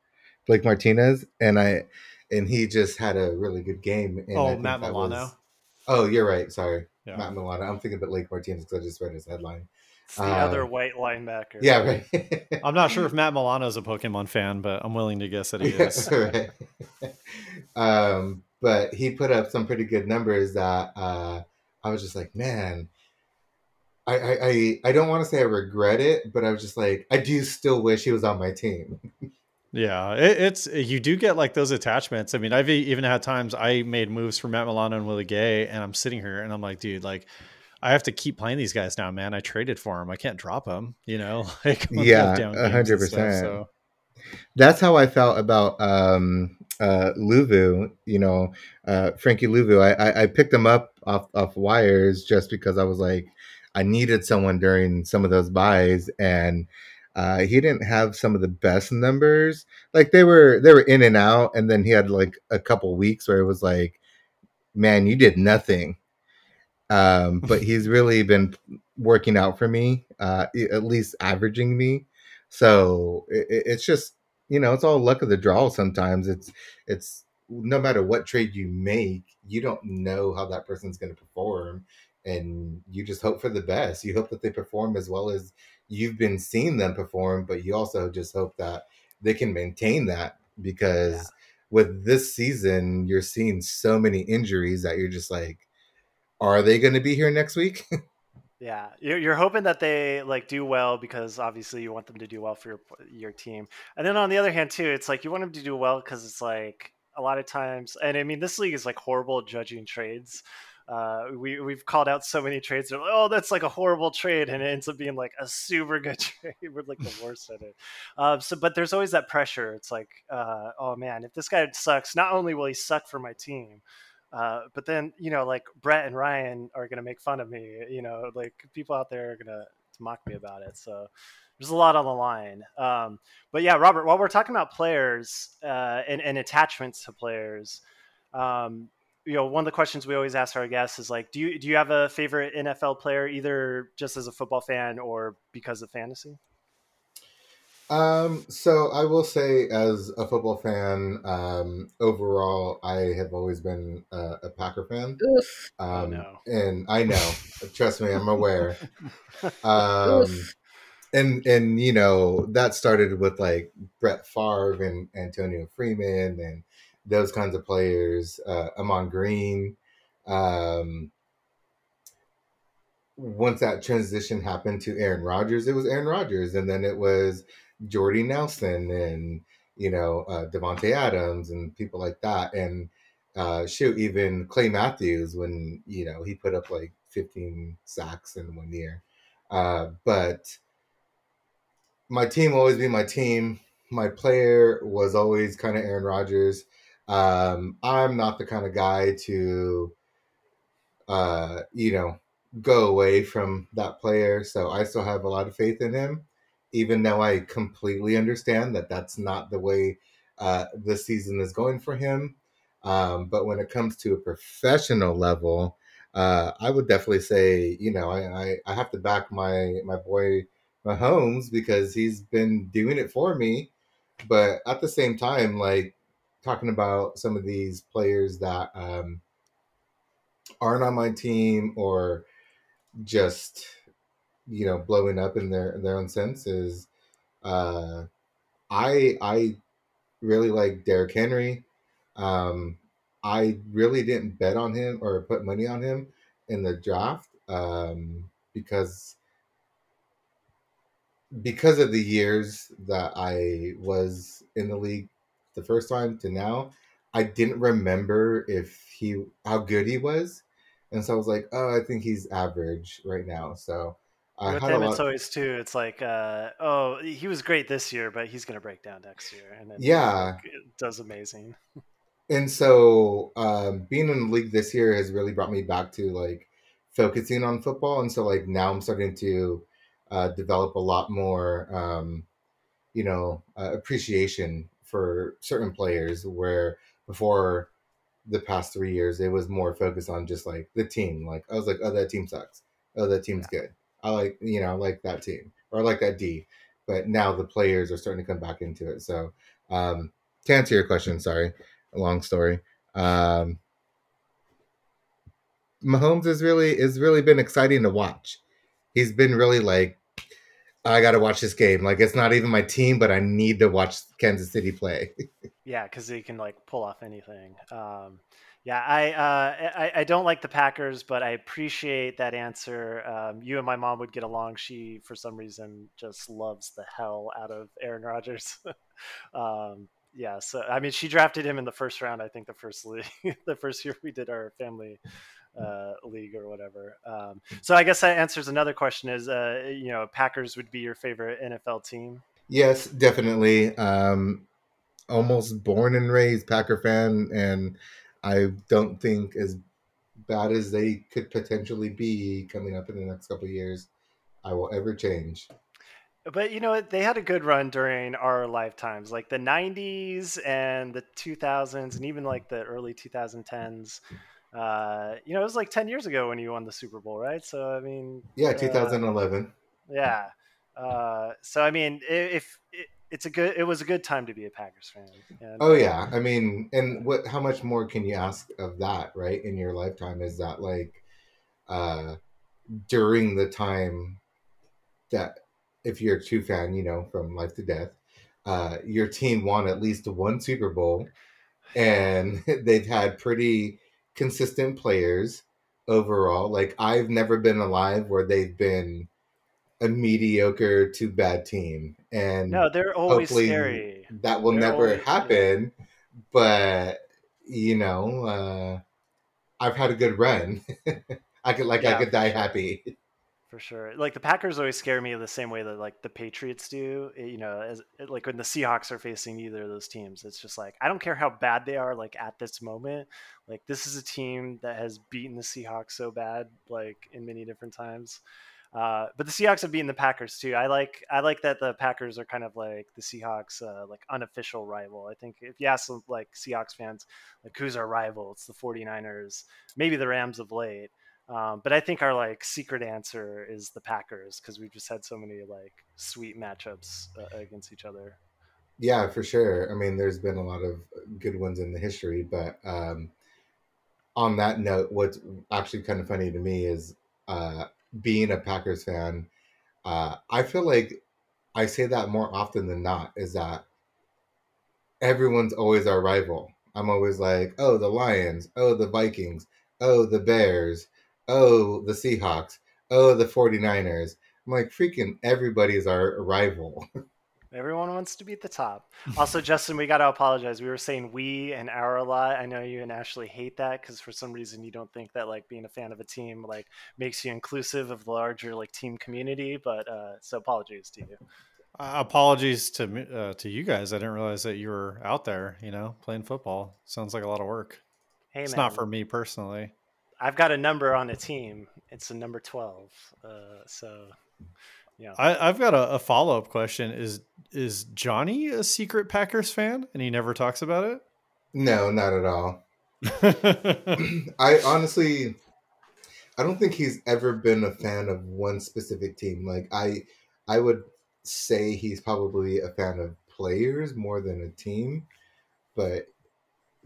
Blake Martinez, and I, and he just had a really good game. And oh, Matt Milano. Was, oh, you're right. Sorry, yeah. Matt Milano. I'm thinking about Blake Martinez because I just read his headline. It's the uh, other white linebacker. Yeah, right. I'm not sure if Matt Milano is a Pokemon fan, but I'm willing to guess that he is. right. um, but he put up some pretty good numbers that uh, I was just like, man, I, I, I, I don't want to say I regret it, but I was just like, I do still wish he was on my team. Yeah, it, it's you do get like those attachments. I mean, I've even had times I made moves for Matt Milano and Willie Gay, and I'm sitting here and I'm like, dude, like I have to keep playing these guys now, man. I traded for them. I can't drop them. You know, like Yeah, a hundred percent. So That's how I felt about um, uh, Luvu. You know, uh, Frankie Luvu. I, I, I picked him up off off wires just because I was like, I needed someone during some of those byes, and uh, he didn't have some of the best numbers. Like they were they were in and out, and then he had like a couple weeks where it was like, man, you did nothing. Um, but he's really been working out for me, uh, at least averaging me. So it, it's just you know it's all luck of the draw. Sometimes it's it's no matter what trade you make, you don't know how that person's going to perform, and you just hope for the best. You hope that they perform as well as you've been seeing them perform, but you also just hope that they can maintain that because Yeah. with this season, you're seeing so many injuries that you're just like, are they going to be here next week? Yeah, you're, you're hoping that they like do well because obviously you want them to do well for your your team. And then on the other hand too, it's like you want them to do well because it's like a lot of times, and I mean this league is like horrible judging trades. Uh, we we've called out so many trades. That, oh, that's like a horrible trade, and it ends up being like a super good trade. We're like the worst at it. Um, so, but there's always that pressure. It's like, uh, oh man, if this guy sucks, not only will he suck for my team, uh, but then you know, like Brett and Ryan are gonna make fun of me. You know, like people out there are gonna mock me about it. So there's a lot on the line. Um, but yeah, Robert, while we're talking about players uh, and, and attachments to players, um, you know, one of the questions we always ask our guests is like, do you do you have a favorite NFL player, either just as a football fan or because of fantasy? Um, so I will say, as a football fan, um, overall, I have always been uh, a Packer fan. Oof. Um, no. and I know, trust me, I'm aware. Um, and and you know that started with like Brett Favre and Antonio Freeman and those kinds of players. Uh, Ahman Green. Um, once that transition happened to Aaron Rodgers, it was Aaron Rodgers, and then it was Jordy Nelson and you know uh, Davante Adams and people like that, and uh, shoot, even Clay Matthews when you know he put up like 15 sacks in one year. Uh, but my team will always be my team. My player was always kind of Aaron Rodgers. Um, I'm not the kind of guy to, uh, you know, go away from that player. So I still have a lot of faith in him, even though I completely understand that that's not the way uh, the season is going for him. Um, but when it comes to a professional level, uh, I would definitely say, you know, I, I, I have to back my my boy Mahomes because he's been doing it for me. But at the same time, like talking about some of these players that um, aren't on my team or just you know blowing up in their in their own senses, uh, I I really like Derrick Henry. Um, I really didn't bet on him or put money on him in the draft um, because because of the years that I was in the league the first time to now, I didn't remember if he how good he was, and so I was like, oh, I think he's average right now. So I With him, lot. it's always too. It's like, uh, oh, he was great this year, but he's gonna break down next year, and then Yeah. it does amazing. and so um, being in the league this year has really brought me back to like focusing on football and so like now i'm starting to uh, develop a lot more um, you know uh, appreciation for certain players where before the past three years it was more focused on just like the team like i was like oh that team sucks oh that team's good i like you know i like that team or i like that d but now the players are starting to come back into it so um, to answer your question sorry long story. Um, Mahomes is really is really been exciting to watch. He's been really like, I got to watch this game. Like it's not even my team, but I need to watch Kansas City play. Yeah, because he can like pull off anything. Um, yeah, I, uh, I I don't like the Packers, but I appreciate that answer. Um, you and my mom would get along. She, for some reason, just loves the hell out of Aaron Rodgers. um, yeah, so I mean, she drafted him in the first round. I think the first league, the first year we did our family uh, league or whatever. Um, so I guess that answers another question: is uh, you know Packers would be your favorite NFL team? Yes, definitely. Um, almost born and raised Packer fan, and I don't think as bad as they could potentially be coming up in the next couple of years, I will ever change. But you know what? They had a good run during our lifetimes, like the '90s and the 2000s, and even like the early 2010s. Uh, you know, it was like 10 years ago when you won the Super Bowl, right? So I mean, Yeah, uh, 2011. yeah. Uh, so I mean, if it, it's a good, it was a good time to be a Packers fan. And, Oh yeah, I mean, and what? How much more can you ask of that, right? In your lifetime, is that like uh, during the time that if you're a true fan, you know, from life to death, uh, your team won at least one Super Bowl, and they've had pretty consistent players overall. Like I've never been alive where they've been a mediocre to bad team, and No, they're always scary. that will They're never happen. But you know, uh, I've had a good run. I could like Yeah, I could die sure. happy. For sure. Like the Packers always scare me the same way that like the Patriots do. eh, You know, as like when the Seahawks are facing either of those teams, it's just like I don't care how bad they are like at this moment. Like this is a team that has beaten the Seahawks so bad like in many different times. Uh, but the Seahawks have beaten the Packers too. I like I like that the Packers are kind of like the Seahawks uh, like unofficial rival. I think if you ask like Seahawks fans like who's our rival, it's the 49ers, maybe the Rams of late. Um, but I think our like secret answer is the Packers because we've just had so many like sweet matchups uh, against each other. Yeah, for sure. I mean, there's been a lot of good ones in the history, but um, on that note, what's actually kind of funny to me is uh, being a Packers fan. Uh, I feel like I say that more often than not. Is that everyone's always our rival. I'm always like, oh, the Lions, oh, the Vikings, oh, the Bears, oh, the Seahawks, oh, the 49ers. I'm like, freaking everybody's our rival. Everyone wants to be at the top. Also, Justin, we got to apologize. We were saying we and our a lot. I know you and Ashley hate that because for some reason you don't think that like being a fan of a team like makes you inclusive of the larger like team community. But uh, so apologies to you. Uh, apologies to me- uh, to you guys. I didn't realize that you were out there. You know, playing football sounds like a lot of work. Hey it's man, not for me personally. I've got a number on a team. It's a number twelve. Uh, so yeah. I, I've got a, a follow up question. Is is Johnny a secret Packers fan and he never talks about it? no, not at all. I honestly, I don't think he's ever been a fan of one specific team. Like I, I would say he's probably a fan of players more than a team, but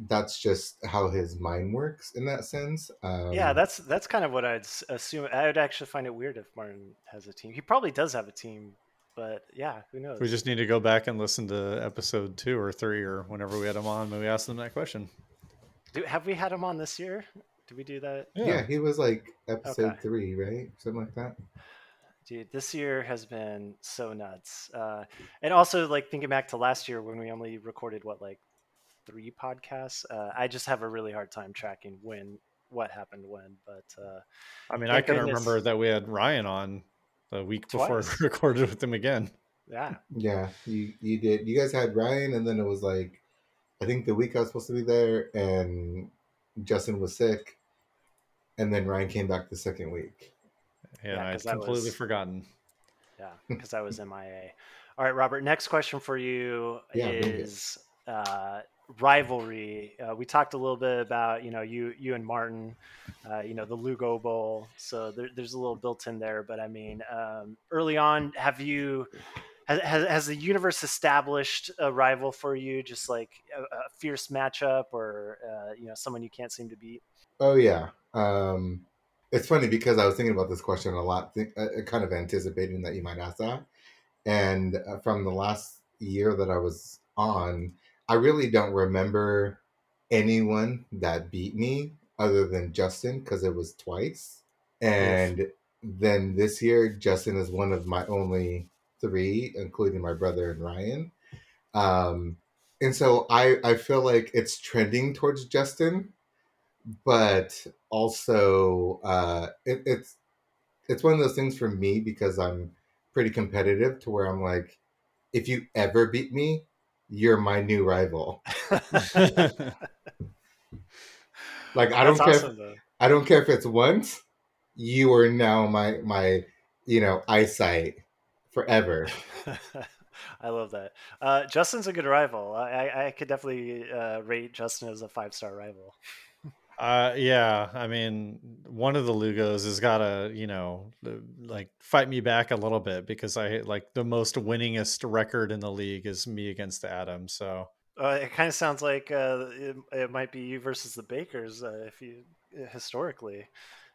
that's just how his mind works in that sense. Um, Yeah, that's that's kind of what I'd assume. I would actually find it weird if Martin has a team. He probably does have a team, but yeah, who knows? we just need to go back and listen to episode two or three or whenever we had him on when we asked them that question. Do, have we had him on this year? Did we do that? yeah. he was like episode Okay. three, right? Something like that. Dude, this year has been so nuts. Uh, and also, like thinking back to last year when we only recorded what like three podcasts. Uh, I just have a really hard time tracking when what happened when. But uh, I mean, I can goodness. remember that we had Ryan on the week before we recorded with him again. yeah, Yeah, you you did. You guys had Ryan, and then it was like, I think the week I was supposed to be there, and Justin was sick, and then Ryan came back the second week. And Yeah, I'd 'cause completely was- forgotten. yeah, because I was MIA. All right, Robert. Next question for you Yeah, bring it. is uh, rivalry. Uh, we talked a little bit about you know you you and Martin, uh, you know the Lugo Bowl. So there, there's a little built in there. But I mean, um, early on, have you has, has the universe established a rival for you? Just like a, a fierce matchup, or uh, you know someone you can't seem to beat? Oh yeah. Um, it's funny because I was thinking about this question a lot, th- uh, kind of anticipating that you might ask that. And uh, from the last year that I was on, I really don't remember anyone that beat me other than Justin because it was twice. And then this year, Justin is one of my only three, including my brother and Ryan. Um, and so I, I feel like it's trending towards Justin but also uh, it, it's it's one of those things for me because I'm pretty competitive to where I'm like, if you ever beat me, you're my new rival. Like I don't That's care. awesome, If. I don't care if it's once. You are now my my you know eyesight forever. I love that. Uh, Justin's a good rival. I, I, I could definitely uh, rate Justin as a five star rival. Uh, yeah, I mean, one of the Lugos has got to, you know, uh, like fight me back a little bit because I like the most winningest record in the league is me against Adam. So Uh, it kind of sounds like uh, it, it might be you versus the Bakers uh, if you historically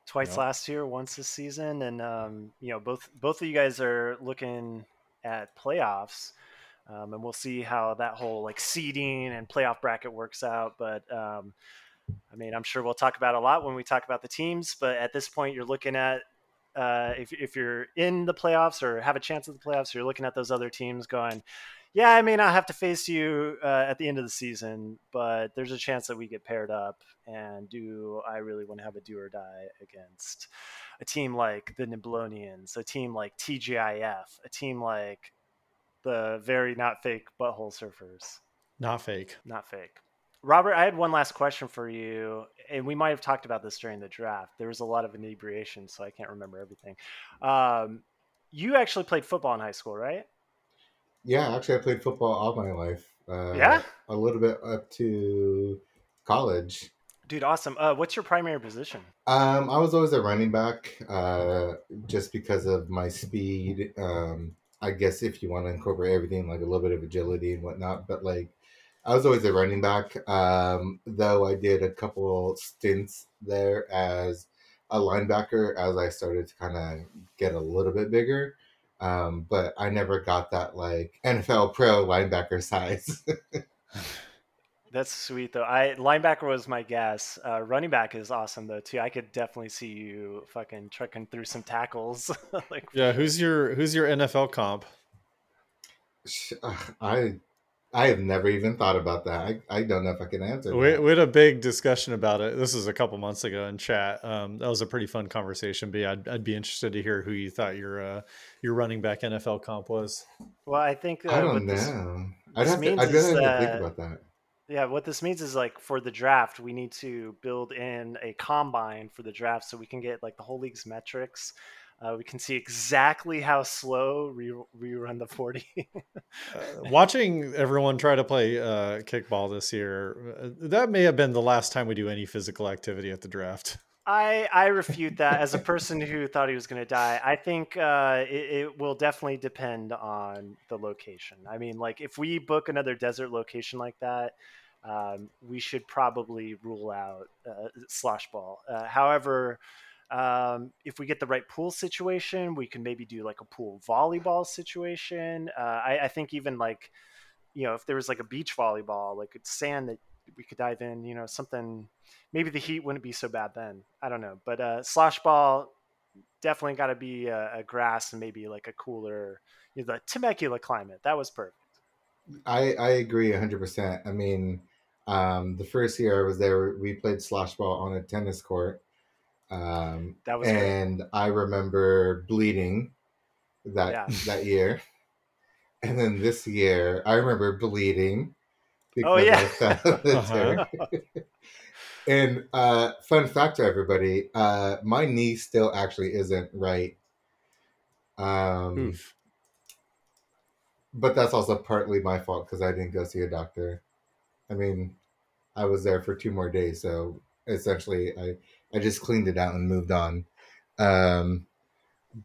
twice Yep. last year, once this season, and um, you know both both of you guys are looking at playoffs, um, and we'll see how that whole like seeding and playoff bracket works out. But um, I mean, I'm sure we'll talk about a lot when we talk about the teams. But at this point, you're looking at uh, if if you're in the playoffs or have a chance at the playoffs, you're looking at those other teams going, yeah, I may not have to face you uh, at the end of the season, but there's a chance that we get paired up. And do I really want to have a do or die against a team like the Niblonians, a team like TGIF, a team like the very not fake butthole surfers? not fake. Not fake. Robert, I had one last question for you, and we might have talked about this during the draft. There was a lot of inebriation, so I can't remember everything. Um, you actually played football in high school, right? Yeah, actually, I played football all my life. Uh, Yeah? a little bit up to college. Dude, awesome. Uh, what's your primary position? Um, I was always a running back, uh, just because of my speed. Um, I guess if you want to incorporate everything, like a little bit of agility and whatnot, but like I was always a running back. Um, though I did a couple stints there as a linebacker as I started to kind of get a little bit bigger. Um, but I never got that like NFL pro linebacker size. That's sweet though. I linebacker was my guess. Uh, running back is awesome though too. I could definitely see you fucking trucking through some tackles. like Yeah, who's your who's your NFL comp? I I have never even thought about that. I, I don't know if I can answer. We, that. we had a big discussion about it. This was a couple months ago in chat. Um, that was a pretty fun conversation. But yeah, I'd, I'd be interested to hear who you thought your uh, your running back NFL comp was. well, I think uh, I don't know. this- I'd this have to. I'd really is to that- think about that. Yeah, what this means is like for the draft, we need to build in a combine for the draft so we can get like the whole league's metrics. Uh, we can see exactly how slow we, we run the 40. Uh, watching everyone try to play uh, kickball this year, uh, that may have been the last time we do any physical activity at the draft. I, I refute that as a person who thought he was going to die. I think uh, it, it will definitely depend on the location. I mean, like if we book another desert location like that, um, we should probably rule out uh, slosh ball. Uh, however, um, if we get the right pool situation, we can maybe do like a pool volleyball situation. Uh, I, I think even like, you know, if there was like a beach volleyball, like it's sand that we could dive in, you know, something. Maybe the heat wouldn't be so bad then. I don't know, but uh, slosh ball definitely got to be a, a grass and maybe like a cooler, you know, the Temecula climate. That was perfect. I I agree hundred percent. I mean, um, the first year I was there, we played slosh ball on a tennis court, um, That was great. and I remember bleeding that Yeah. that year. And then this year, I remember bleeding Oh, yeah. I fell the Uh-huh. And uh, fun fact to everybody: uh, my knee still actually isn't right. Um, Oof. but that's also partly my fault because I didn't go see a doctor. I mean, I was there for two more days, so essentially, I I just cleaned it out and moved on. Um,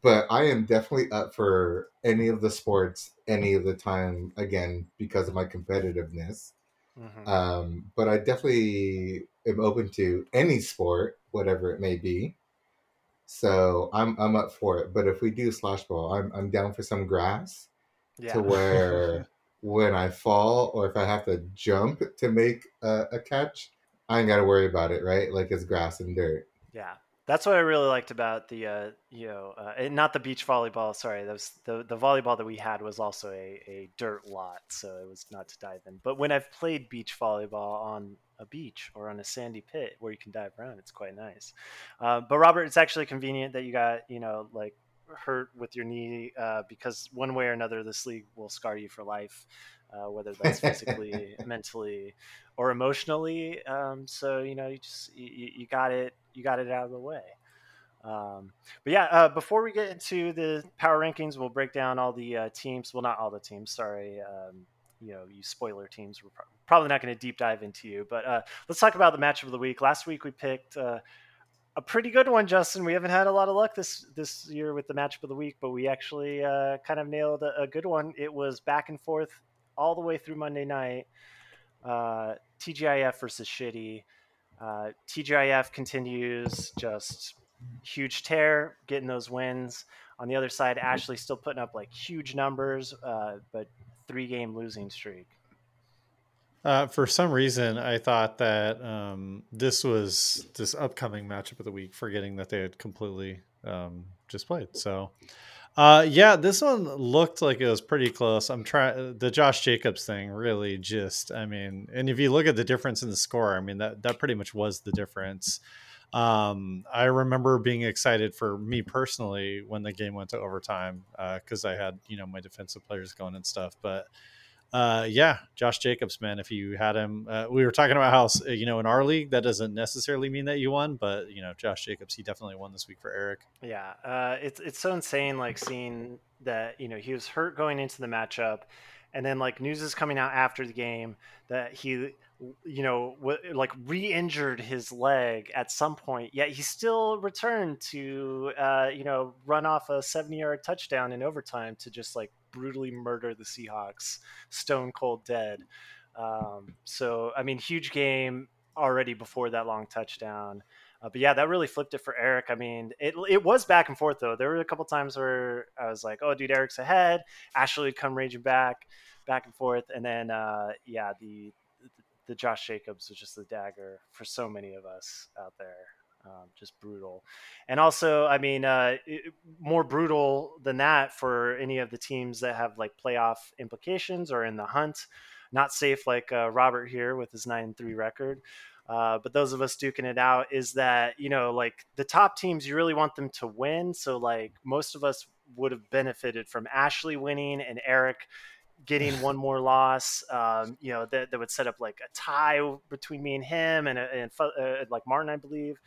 but I am definitely up for any of the sports any of the time again because of my competitiveness. Mhm. Um, but I definitely am open to any sport, whatever it may be. So I'm I'm up for it. But if we do slosh ball, I'm I'm down for some grass yeah. to where when I fall or if I have to jump to make a, a catch, I ain't got to worry about it, right? Like it's grass and dirt. Yeah, that's what I really liked about the uh, you know uh, not the beach volleyball. Sorry, that was the the volleyball that we had was also a, a dirt lot, so it was not to dive in. But when I've played beach volleyball on a beach or on a sandy pit where you can dive around. It's quite nice. Uh, but Robert, it's actually convenient that you got you know like hurt with your knee uh, because one way or another this league will scar you for life. Uh, whether that's physically, mentally, or emotionally. Um, so you know, you just you, you got it, you got it out of the way. Um, but yeah, uh, before we get into the power rankings, we'll break down all the uh, teams. Well, not all the teams. Sorry, um, you know, you spoiler teams. We're pro- probably not going to deep dive into you, but uh, let's talk about the match of the week. Last week we picked uh, a pretty good one, Justin. We haven't had a lot of luck this this year with the matchup of the week, but we actually uh, kind of nailed a, a, good one. It was back and forth all the way through Monday night. Uh, TGIF versus Shitty. TGIF continues just huge tear, getting those wins. On the other side, Ashley still putting up like huge numbers, uh, but three game losing streak. Uh, for some reason, I thought that um, this was this upcoming matchup of the week, forgetting that they had completely um, just played. So, uh, yeah, this one looked like it was pretty close. I'm trying the Josh Jacobs thing really just, I mean, and if you look at the difference in the score, I mean that that pretty much was the difference. Um, I remember being excited for me personally when the game went to overtime because uh, I had you know my defensive players going and stuff. But uh, yeah, Josh Jacobs, man, if you had him, uh, we were talking about how you know in our league that doesn't necessarily mean that you won, but you know Josh Jacobs, he definitely won this week for Eric. Yeah, uh, it's it's so insane, like seeing that you know he was hurt going into the matchup, and then like news is coming out after the game that he you know, w- like re-injured his leg at some point. Yet he still returned to, uh, you know, run off a seventy-yard touchdown in overtime to just like brutally murder the Seahawks, stone cold dead. Um, so I mean, huge game already before that long touchdown. Uh, but yeah, that really flipped it for Eric. I mean, it it was back and forth though. There were a couple times where I was like, "Oh, dude, Eric's ahead." Ashley would come raging back, back and forth, and then uh, yeah, the the Josh Jacobs was just the dagger for so many of us out there. Um, just brutal. And also, I mean, uh, more brutal than that for any of the teams that have like playoff implications or in the hunt. Not safe like uh, Robert here with his 9 3 record. Uh, but those of us duking it out is that, you know, like the top teams, you really want them to win. So, like, most of us would have benefited from Ashley winning and Eric getting one more loss, um, you know, that, that would set up like a tie between me and him and, and uh, like Martin, I believe.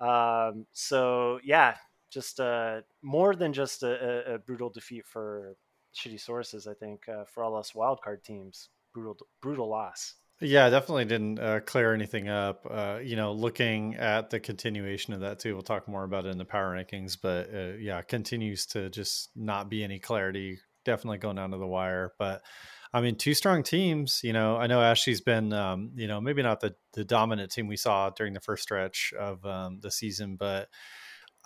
Um, so yeah, just uh, more than just a, a, brutal defeat for shitty sources. I think uh, for all us wildcard teams, brutal brutal loss. Yeah, definitely didn't uh, clear anything up. Uh, you know, looking at the continuation of that too, we'll talk more about it in the power rankings. But uh, yeah, continues to just not be any clarity definitely going down to the wire. But I mean, two strong teams. You know, I know Ashley's been, um, you know, maybe not the the dominant team we saw during the first stretch of um, the season, but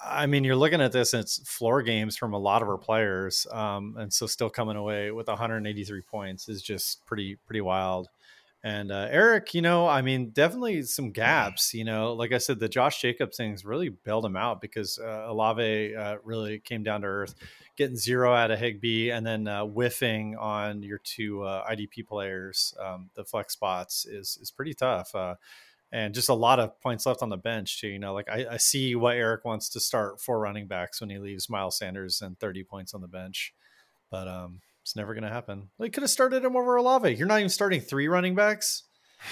I mean, you're looking at this, and it's floor games from a lot of our players, um, and so still coming away with 183 points is just pretty pretty wild. And uh, Eric, you know, I mean, definitely some gaps. You know, like I said, the Josh Jacobs things really bailed him out because uh, Olave uh, really came down to earth, getting zero out of Higbee and then uh, whiffing on your two uh, IDP players, um, the flex spots is is pretty tough. Uh, and just a lot of points left on the bench too. You know, like I, I see what Eric wants to start four running backs when he leaves Miles Sanders and 30 points on the bench, but um, it's never going to happen. They could have started him over Olave. You're not even starting three running backs.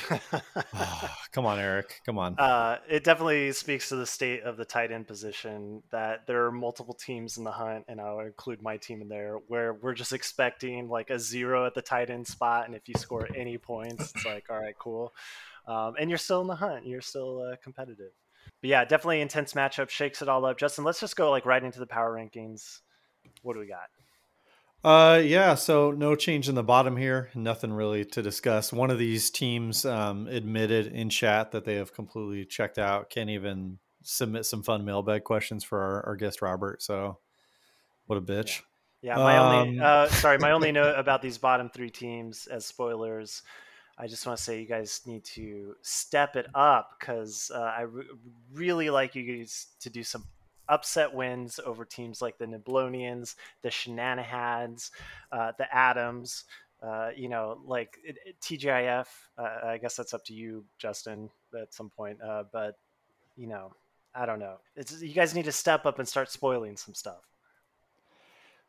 oh, come on, Eric. Come on. Uh, it definitely speaks to the state of the tight end position that there are multiple teams in the hunt, and I'll include my team in there, where we're just expecting like a zero at the tight end spot, and if you score any points, it's like, all right, cool. Um, and you're still in the hunt. You're still uh, competitive. But yeah, definitely intense matchup. Shakes it all up. Justin, let's just go like right into the power rankings. What do we got? Uh, yeah. So no change in the bottom here. Nothing really to discuss. One of these teams um, admitted in chat that they have completely checked out. Can't even submit some fun mailbag questions for our, our guest Robert. So what a bitch. Yeah. yeah my um, only uh, sorry, my only note about these bottom three teams as spoilers. I just want to say you guys need to step it up because uh, I re- really like you guys to do some upset wins over teams like the Niblonians, the Shenanigans, uh, the Adams, Uh, you know, like it, it, TGIF. Uh, I guess that's up to you, Justin, at some point. Uh, but you know, I don't know. It's you guys need to step up and start spoiling some stuff.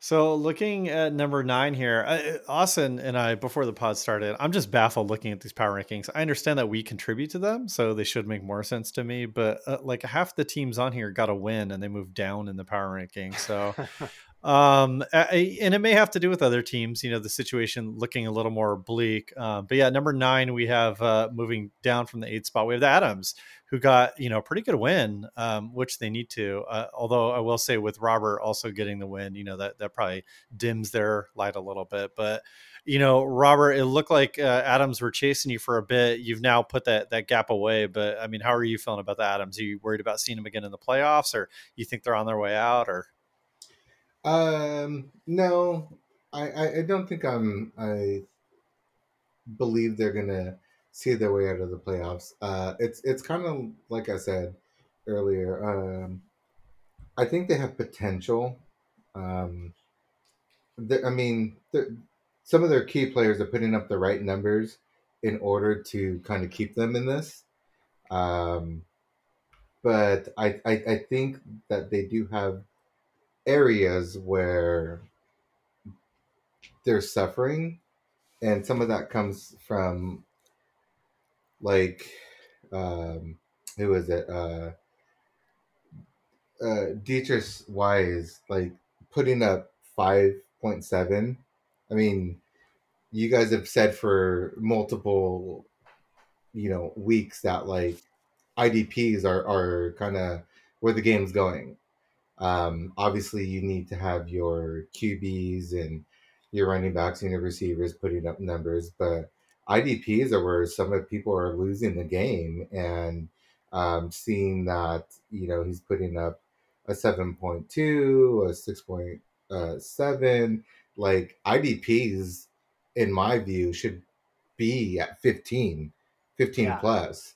So looking at number nine here, Austin and I before the pod started, I'm just baffled looking at these power rankings. I understand that we contribute to them, so they should make more sense to me. But uh, like half the teams on here got a win and they moved down in the power ranking. So um and it may have to do with other teams you know the situation looking a little more bleak um, but yeah number nine we have uh moving down from the eighth spot we have the adams who got you know a pretty good win um which they need to uh, although i will say with robert also getting the win you know that that probably dims their light a little bit but you know robert it looked like uh, adams were chasing you for a bit. You've now put that that gap away but i mean how are you feeling about the adams? Are you worried about seeing them again in the playoffs or you think they're on their way out or Um, no, I, I, don't think I'm. I believe they're gonna see their way out of the playoffs. Uh, it's it's kind of like I said earlier. Um, I think they have potential. Um, I mean, some of their key players are putting up the right numbers in order to kind of keep them in this. Um, but I, I, I think that they do have areas where they're suffering, and some of that comes from like um, who is it? Uh, uh, Deatrich Wise, like putting up five point seven. I mean, you guys have said for multiple, you know, weeks that like IDPs are are kind of where the game's going. Um, obviously, you need to have your QBs and your running backs and your receivers putting up numbers, but IDPs are where some of people are losing the game and um, seeing that you know he's putting up a seven point two, a six point seven. Like IDPs, in my view, should be at 15, 15 Yeah. plus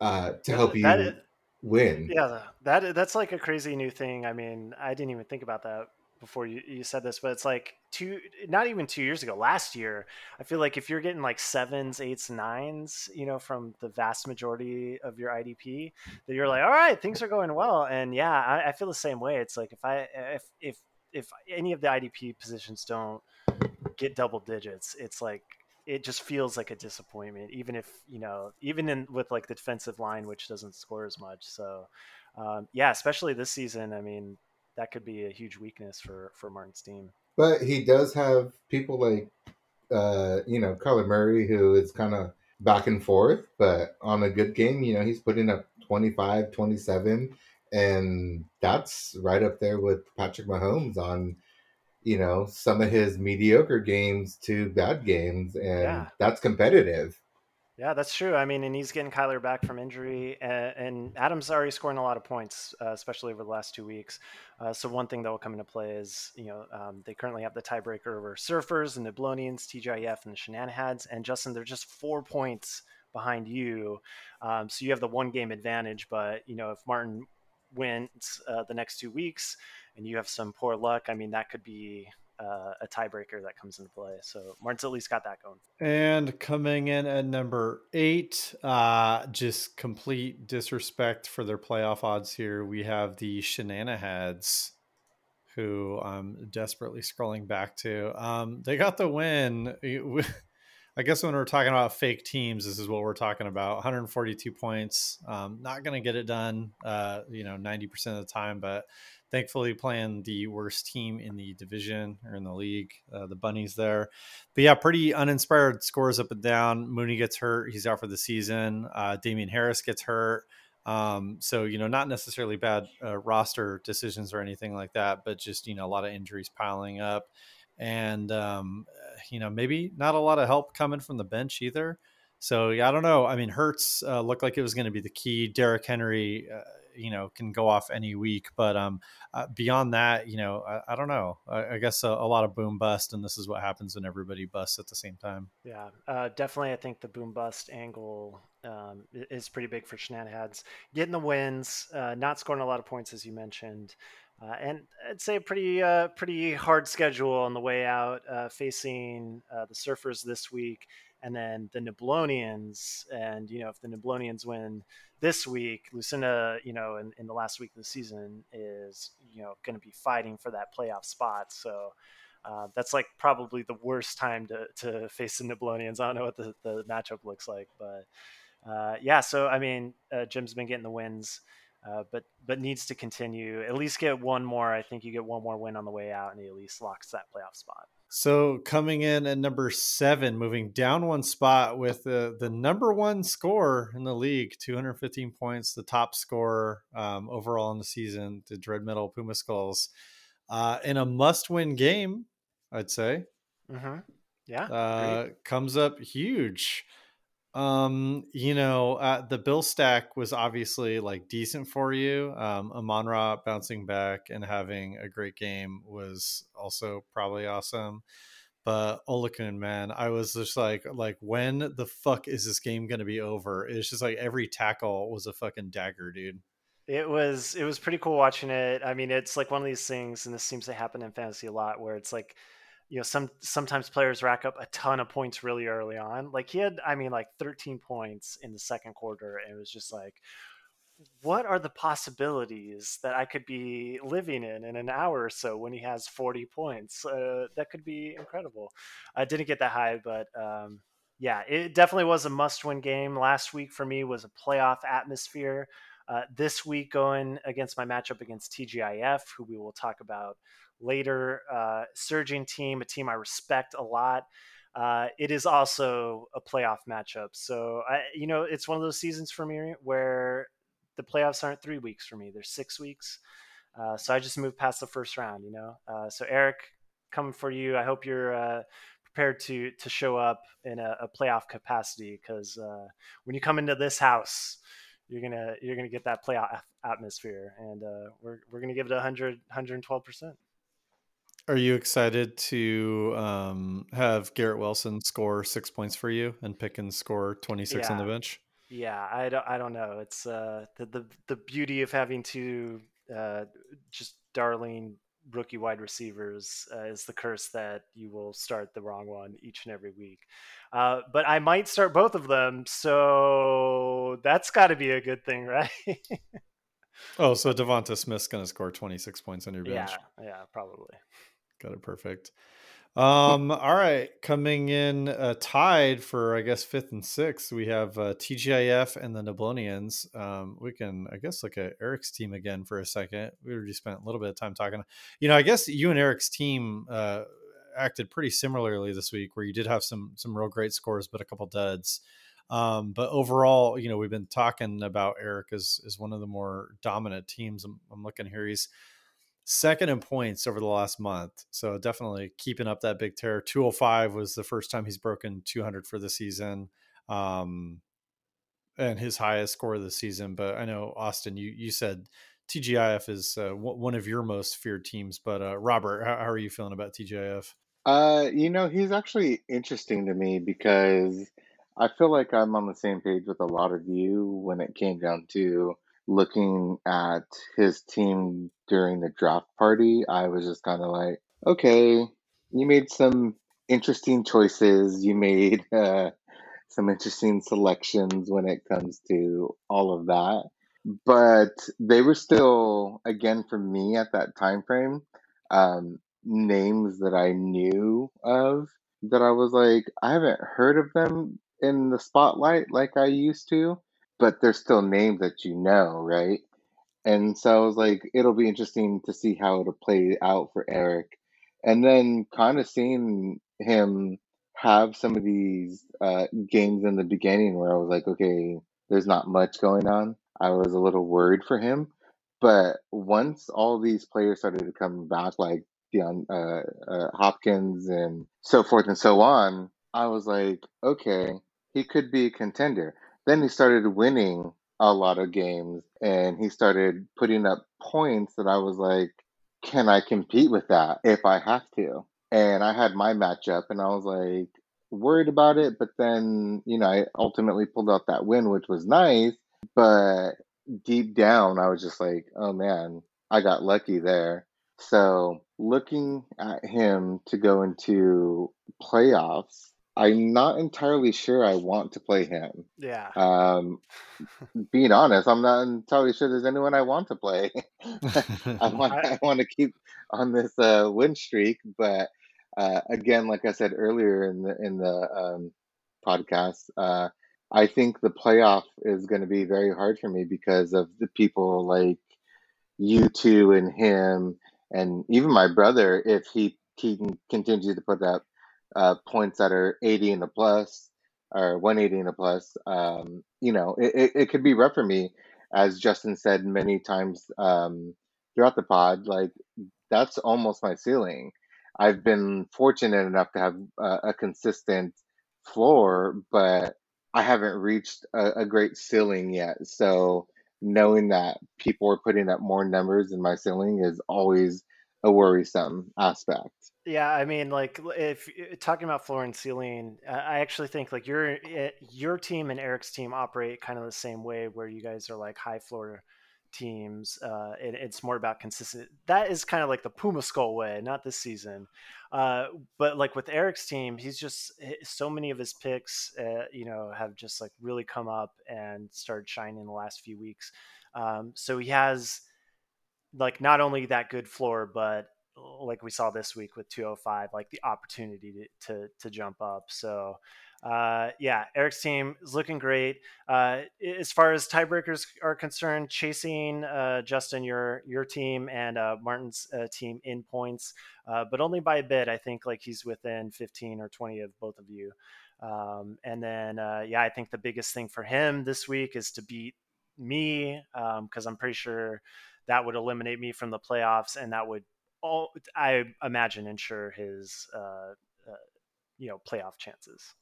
uh, to help you is- win. Yeah, that that's like a crazy new thing. I mean, I didn't even think about that before you, you said this, but it's like two, not even two years ago, last year. I feel like if you're getting like sevens, eights, nines, you know, from the vast majority of your IDP, that you're like, all right, things are going well. And yeah, I, I feel the same way. It's like if I if if if any of the IDP positions don't get double digits, it's like it just feels like a disappointment, even if you know, even in with like the defensive line, which doesn't score as much. So, um, yeah, especially this season. I mean, that could be a huge weakness for for Martin's team. But he does have people like, uh, you know, Kyler Murray, who is kind of back and forth, but on a good game, you know, he's putting up 25, 27, and that's right up there with Patrick Mahomes on, you know, some of his mediocre games to bad games, and Yeah. that's competitive. Yeah, that's true. I mean, and he's getting Kyler back from injury, and, and Adams already scoring a lot of points, uh, especially over the last two weeks. Uh, so one thing that will come into play is, you know, um, they currently have the tiebreaker over Surfers and the Blonians, TGIF, and the Shenanigans. And Justin, they're just four points behind you, um, so you have the one game advantage. But you know, if Martin wins uh, the next two weeks, and you have some poor luck, I mean, that could be uh, a tiebreaker that comes into play. So Martin's at least got that going. And coming in at number eight, uh, just complete disrespect for their playoff odds here. We have the Shenanigans, who I'm desperately scrolling back to. Um, they got the win. I guess when we're talking about fake teams, this is what we're talking about. 142 points. Um, not going to get it done, uh, you know, 90% of the time, but thankfully playing the worst team in the division or in the league, uh, the bunnies there. But yeah, pretty uninspired scores up and down. Mooney gets hurt; he's out for the season. Uh, Damien Harris gets hurt. Um, so you know, not necessarily bad uh, roster decisions or anything like that, but just you know, a lot of injuries piling up, and um, you know, maybe not a lot of help coming from the bench either. So yeah, I don't know. I mean, Hurts uh, looked like it was going to be the key. Derrick Henry, uh, you know, can go off any week, but um, uh, beyond that, you know, I, I don't know. I, I guess a, a, lot of boom bust, and this is what happens when everybody busts at the same time. Yeah, uh, definitely. I think the boom bust angle um, is pretty big for Shenanigans. Getting the wins, uh, not scoring a lot of points, as you mentioned. Uh, and I'd say a pretty uh, pretty hard schedule on the way out, uh, facing uh, the Surfers this week, and then the Niblonians. And you know, if the Niblonians win this week, Lucinda, you know, in, in the last week of the season is you know going to be fighting for that playoff spot. So. Uh, that's like probably the worst time to, to face the Niblonians. I don't know what the, the matchup looks like, but uh, yeah. So I mean, Jim's been getting the wins. Uh, but but needs to continue. At least get one more. I think you get one more win on the way out, and he at least locks that playoff spot. So coming in at number seven, moving down one spot with the the number one score in the league, 215 points, the top scorer um, overall in the season, the Dread Metal Puma Skulls, uh, in a must-win game, I'd say. Mm-hmm. Yeah, uh, comes up huge. Um, you know, uh, the bill stack was obviously like decent for you. Um, Amon Ra bouncing back and having a great game was also probably awesome. But Oluokun, man, I was just like, like, when the fuck is this game gonna be over? It's just like every tackle was a fucking dagger, dude. It was it was pretty cool watching it. I mean, it's like one of these things, and this seems to happen in fantasy a lot, where it's like you know some sometimes players rack up a ton of points really early on. Like he had i mean like 13 points in the second quarter and it was just like what are the possibilities that i could be living in in an hour or so when he has 40 points? Uh, that could be incredible. I didn't get that high but um, yeah it definitely was a must-win game. Last week for me was a playoff atmosphere. Uh, this week going against my matchup against tgif who we will talk about later uh, surging team, a team I respect a lot. Uh, it is also a playoff matchup. So, I, you know, it's one of those seasons for me where the playoffs aren't three weeks for me, they're six weeks. Uh, so I just moved past the first round, you know. Uh, so, Eric, coming for you. I hope you're uh, prepared to to show up in a, a playoff capacity because uh, when you come into this house, you're gonna you're gonna get that playoff atmosphere, and we're we're gonna give it 100 112 percent. Are you excited to um, have Garrett Wilson score six points for you and Pickens score 26 yeah. on the bench? Yeah, I don't, I don't know. It's uh, the, the, the beauty of having two uh, just darling rookie wide receivers uh, is the curse that you will start the wrong one each and every week. Uh, but I might start both of them, so that's got to be a good thing, right? oh, so Devonta Smith's going to score 26 points on your bench? Yeah, yeah, probably. Got it perfect. Um, all right, coming in uh, tied for I guess fifth and sixth, we have uh, TGIF and the Nibblonians. Um, we can I guess look at Eric's team again for a second. We already spent a little bit of time talking. You know, I guess you and Eric's team uh, acted pretty similarly this week, where you did have some some real great scores, but a couple duds. Um, but overall, you know, we've been talking about Eric as, as one of the more dominant teams. I'm, I'm looking here. He's second in points over the last month. So definitely keeping up that big tear. 205 was the first time he's broken 200 for the season. Um, and his highest score of the season. But I know Austin, you you said TGIF is uh, w- one of your most feared teams. But uh, Robert, how, how, are you feeling about TGIF? Uh, you know, he's actually interesting to me because I feel like I'm on the same page with a lot of you when it came down to looking at his team during the draft party, I was just kind of like, okay, you made some interesting choices. You made uh, some interesting selections when it comes to all of that. But they were still, again, for me at that time frame, um, names that I knew of that I was like, I haven't heard of them in the spotlight like I used to but they're still names that you know, right? And so I was like, it'll be interesting to see how it'll play out for Eric. And then kind of seeing him have some of these uh, games in the beginning where I was like, okay, there's not much going on. I was a little worried for him. But once all these players started to come back, like Deion, uh, uh, Hopkins and so forth and so on, I was like, okay, he could be a contender. Then he started winning a lot of games and he started putting up points that I was like, can I compete with that if I have to? And I had my matchup and I was like worried about it, but then, you know, I ultimately pulled out that win, which was nice. But deep down, I was just like, oh man, I got lucky there. So looking at him to go into playoffs, I'm not entirely sure I want to play him. Yeah. Um, being honest, I'm not entirely sure there's anyone I want to play. I want I- I want to keep on this uh, win streak, but uh, again, like I said earlier in the in the um, podcast, uh, I think the playoff is going to be very hard for me because of the people like you two and him, and even my brother. If he he can continue to put up uh, points that are 80 and a plus or 180 and a plus, um, you know, it, it, it could be rough for me. As Justin said many times um, throughout the pod, like that's almost my ceiling. I've been fortunate enough to have a, consistent floor, but I haven't reached a, a great ceiling yet. So knowing that people are putting up more numbers in my ceiling is always a worrisome aspect. Yeah, I mean, like if talking about floor and ceiling, uh, I actually think like your eh, your team and Eric's team operate kind of the same way, where you guys are like high floor teams. Uh, and it's more about consistent. That is kind of like the Puma Skull way, not this season. Uh, but like with Eric's team, he's just eh, so many of his picks, uh, you know, have just like really come up and started shining the last few weeks. Um, so he has like not only that good floor, but like we saw this week with 205, like the opportunity to to, to jump up. So uh, yeah, Eric's team is looking great. Uh, as far as tiebreakers are concerned, chasing uh, Justin, your your team and uh, Martin's uh, team in points, uh, but only by a bit. I think like he's within 15 or 20 of both of you. Um, and then yeah, I think the biggest thing for him this week is to beat me because I'm pretty sure that would eliminate me from the playoffs, and that would all I imagine ensure his uh, uh, you know playoff chances.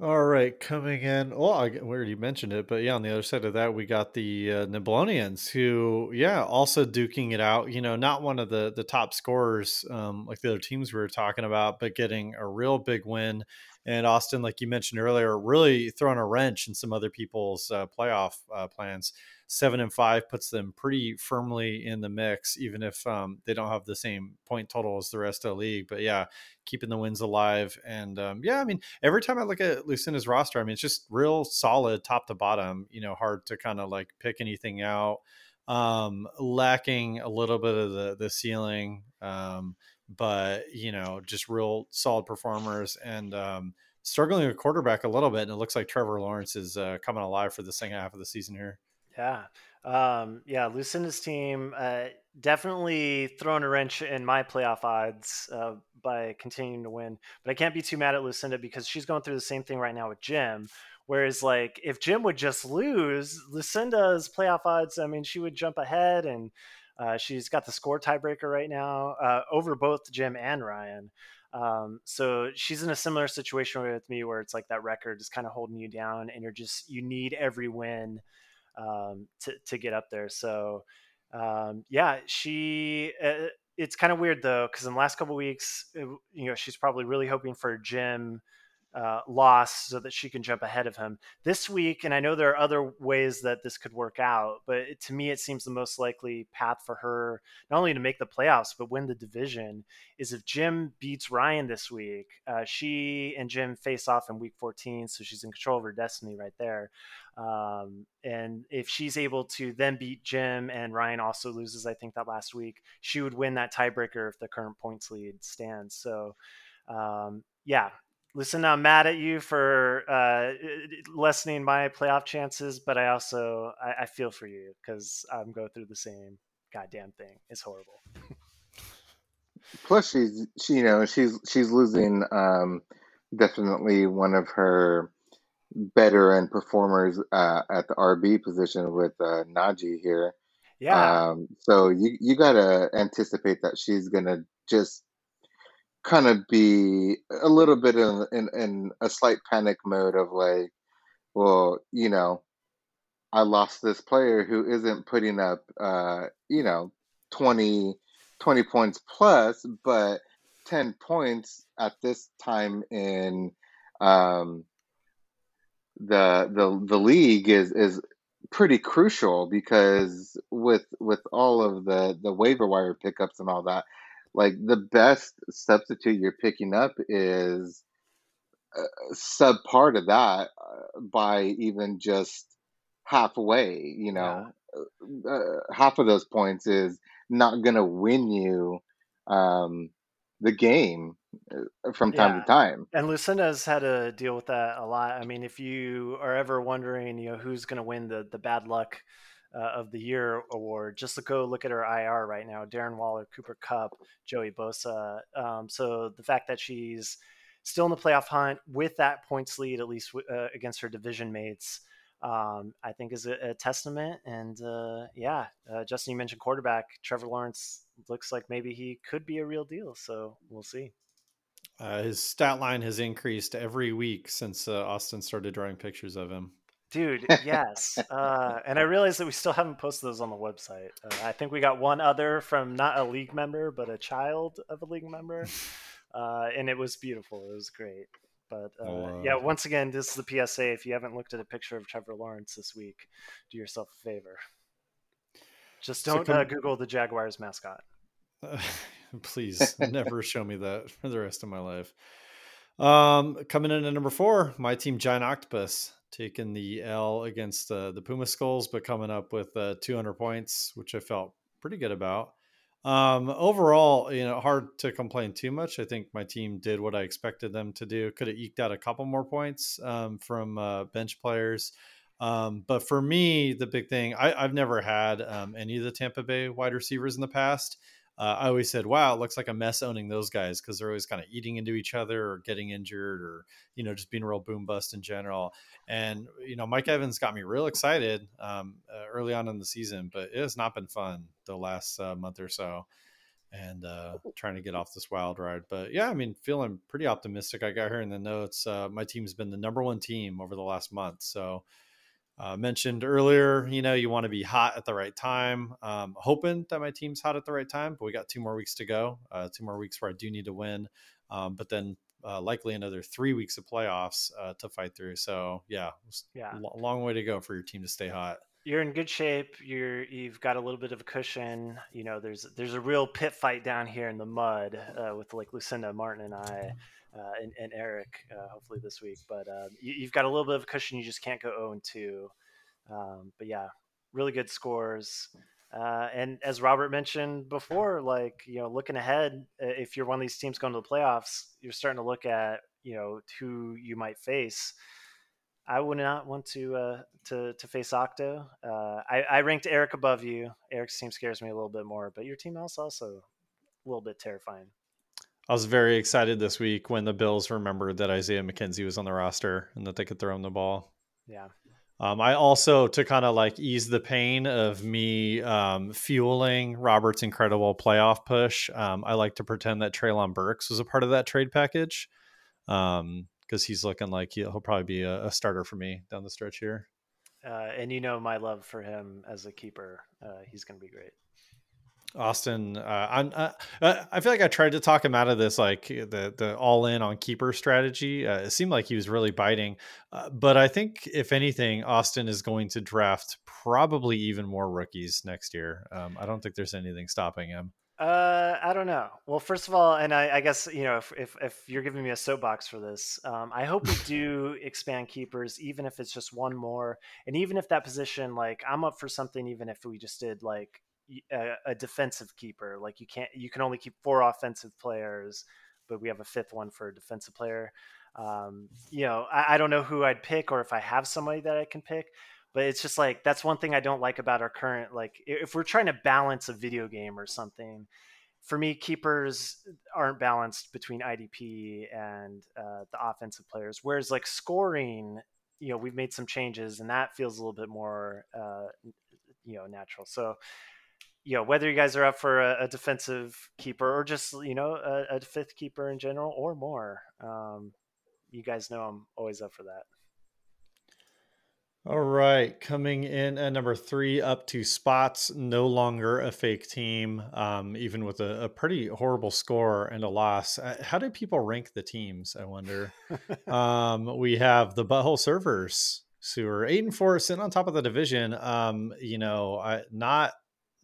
All right, coming in. Well, I, we already mentioned it, but yeah, on the other side of that, we got the uh, who, yeah, also duking it out. You know, not one of the the top scorers um, like the other teams we were talking about, but getting a real big win. And Austin, like you mentioned earlier, really throwing a wrench in some other people's uh, playoff uh, plans. Seven and five puts them pretty firmly in the mix, even if um, they don't have the same point total as the rest of the league. But yeah, keeping the wins alive. And um, yeah, I mean, every time I look at Lucinda's roster, I mean, it's just real solid top to bottom. You know, hard to kind of like pick anything out. Um, lacking a little bit of the the ceiling, um, but you know, just real solid performers and. Um, Struggling with quarterback a little bit, and it looks like Trevor Lawrence is uh, coming alive for the second half of the season here. Yeah. Um, yeah, Lucinda's team uh, definitely throwing a wrench in my playoff odds uh, by continuing to win. But I can't be too mad at Lucinda because she's going through the same thing right now with Jim. Whereas, like, if Jim would just lose, Lucinda's playoff odds, I mean, she would jump ahead and uh, she's got the score tiebreaker right now uh, over both Jim and Ryan. Um, so she's in a similar situation with me where it's like that record is kind of holding you down and you're just, you need every win um, to, to get up there. So, um, yeah, she, uh, it's kind of weird though, because in the last couple weeks, it, you know, she's probably really hoping for Jim uh, loss so that she can jump ahead of him this week. And I know there are other ways that this could work out, but it, to me, it seems the most likely path for her not only to make the playoffs but win the division is if Jim beats Ryan this week. Uh, she and Jim face off in week 14, so she's in control of her destiny right there. Um, and if she's able to then beat Jim and Ryan also loses, I think that last week, she would win that tiebreaker if the current points lead stands. So, um, yeah, listen, I'm mad at you for uh, lessening my playoff chances, but I also I, I feel for you because I'm going through the same goddamn thing. It's horrible. Plus, she's she you know she's she's losing um, definitely one of her better and performers uh, at the RB position with uh, Najee here. Yeah, Um, so you you gotta anticipate that she's gonna just kind of be a little bit in, in in a slight panic mode of like, well, you know, I lost this player who isn't putting up, uh, you know, 20, 20 points plus, but 10 points at this time in um, the the the league is is pretty crucial because with with all of the the waiver wire pickups and all that, like the best substitute you're picking up is a sub part of that uh, by even just halfway. You Yeah. know, uh, half of those points is not going to win you um, the game uh, from time Yeah. to time. And Lucinda's had to deal with that a lot. I mean, if you are ever wondering, you know, who's going to win the the bad luck uh, of the year award, just to go look at her IR right now: Darren Waller, Cooper Kupp, Joey Bosa. Um, so the fact that she's still in the playoff hunt with that points lead, at least uh, against her division mates, um, I think is a, a testament. And uh, yeah, uh, Justin, you mentioned quarterback Trevor Lawrence looks like maybe he could be a real deal. So we'll see. Uh, his stat line has increased every week since uh, Austin started drawing pictures of him. Dude, yes. Uh, and I realized that we still haven't posted those on the website. Uh, I think we got one other from not a league member, but a child of a league member. Uh, and it was beautiful. It was great. But uh, I'll, uh, yeah, once again, this is the PSA. If you haven't looked at a picture of Trevor Lawrence this week, do yourself a favor. Just don't come- uh, Google the Jaguars mascot. please never show me that for the rest of my life. Um, coming in at number four, my team Giant Octopus taking the L against uh, the Puma Skulls, but coming up with uh, 200 points, which I felt pretty good about. Um, overall, you know, hard to complain too much. I think my team did what I expected them to do. Could have eked out a couple more points um, from uh, bench players. Um, but for me, the big thing, I, I've never had um, any of the Tampa Bay wide receivers in the past. Uh, I always said, wow, it looks like a mess owning those guys because they're always kind of eating into each other or getting injured or, you know, just being a real boom bust in general. And, you know, Mike Evans got me real excited um, uh, early on in the season, but it has not been fun the last uh, month or so and uh, trying to get off this wild ride. But yeah, I mean, feeling pretty optimistic. I got here in the notes. Uh, my team's been the number one team over the last month. So, uh, mentioned earlier, you know, you want to be hot at the right time. Um, hoping that my team's hot at the right time, but we got two more weeks to go. Uh, two more weeks where I do need to win, um, but then uh, likely another three weeks of playoffs uh, to fight through. So yeah, Yeah. a long way to go for your team to stay hot. you're in good shape. You're you've got a little bit of a cushion. You know, there's there's a real pit fight down here in the mud uh, with like Lucinda, Martin, and I, and, and Eric. Uh, hopefully this week, but uh, you, you've got a little bit of a cushion. You just can't go 0 2. Um, but yeah, really good scores. Uh, and as Robert mentioned before, like you know, looking ahead, uh, if you're one of these teams going to the playoffs, you're starting to look at you know who you might face. I would not want to uh, to to face Octo. Uh, I, I ranked Eric above you. Eric's team scares me a little bit more, but your team is also a little bit terrifying. I was very excited this week when the Bills remembered that Isaiah McKenzie was on the roster and that they could throw him the ball. Yeah, Um, I also to kind of like ease the pain of me um, fueling Robert's incredible playoff push. Um, I like to pretend that Treylon Burks was a part of that trade package because he's looking like he'll, he'll probably be a, a starter for me down the stretch here. uh, and you know my love for him as a keeper. Uh, he's going to be great. Austin, uh, I'm, uh, uh, I feel like I tried to talk him out of this, like the the all in on keeper strategy. Uh, it seemed like he was really biting, uh, but I think if anything, Austin is going to draft probably even more rookies next year. Um, I don't think there's anything stopping him. Uh, I don't know. Well, first of all, and I, I guess you know if, if if you're giving me a soapbox for this, um, I hope we do expand keepers, even if it's just one more, and even if that position, like I'm up for something, even if we just did like a, a defensive keeper, like you can't, you can only keep four offensive players, but we have a fifth one for a defensive player. Um, you know, I, I don't know who I'd pick, or if I have somebody that I can pick but it's just like that's one thing I don't like about our current like if we're trying to balance a video game or something. For me, keepers aren't balanced between IDP and uh, the offensive players. Whereas like scoring, you know, we've made some changes and that feels a little bit more, uh, you know, natural. So, you know, whether you guys are up for a, a defensive keeper or just you know a, a fifth keeper in general or more, um, you guys know I'm always up for that. All right, coming in at number three, up to spots, no longer a fake team, um, even with a, a pretty horrible score and a loss. Uh, how do people rank the teams? I wonder. um, we have the Butthole Servers So we're eight and four, sitting on top of the division. Um, you know, I, not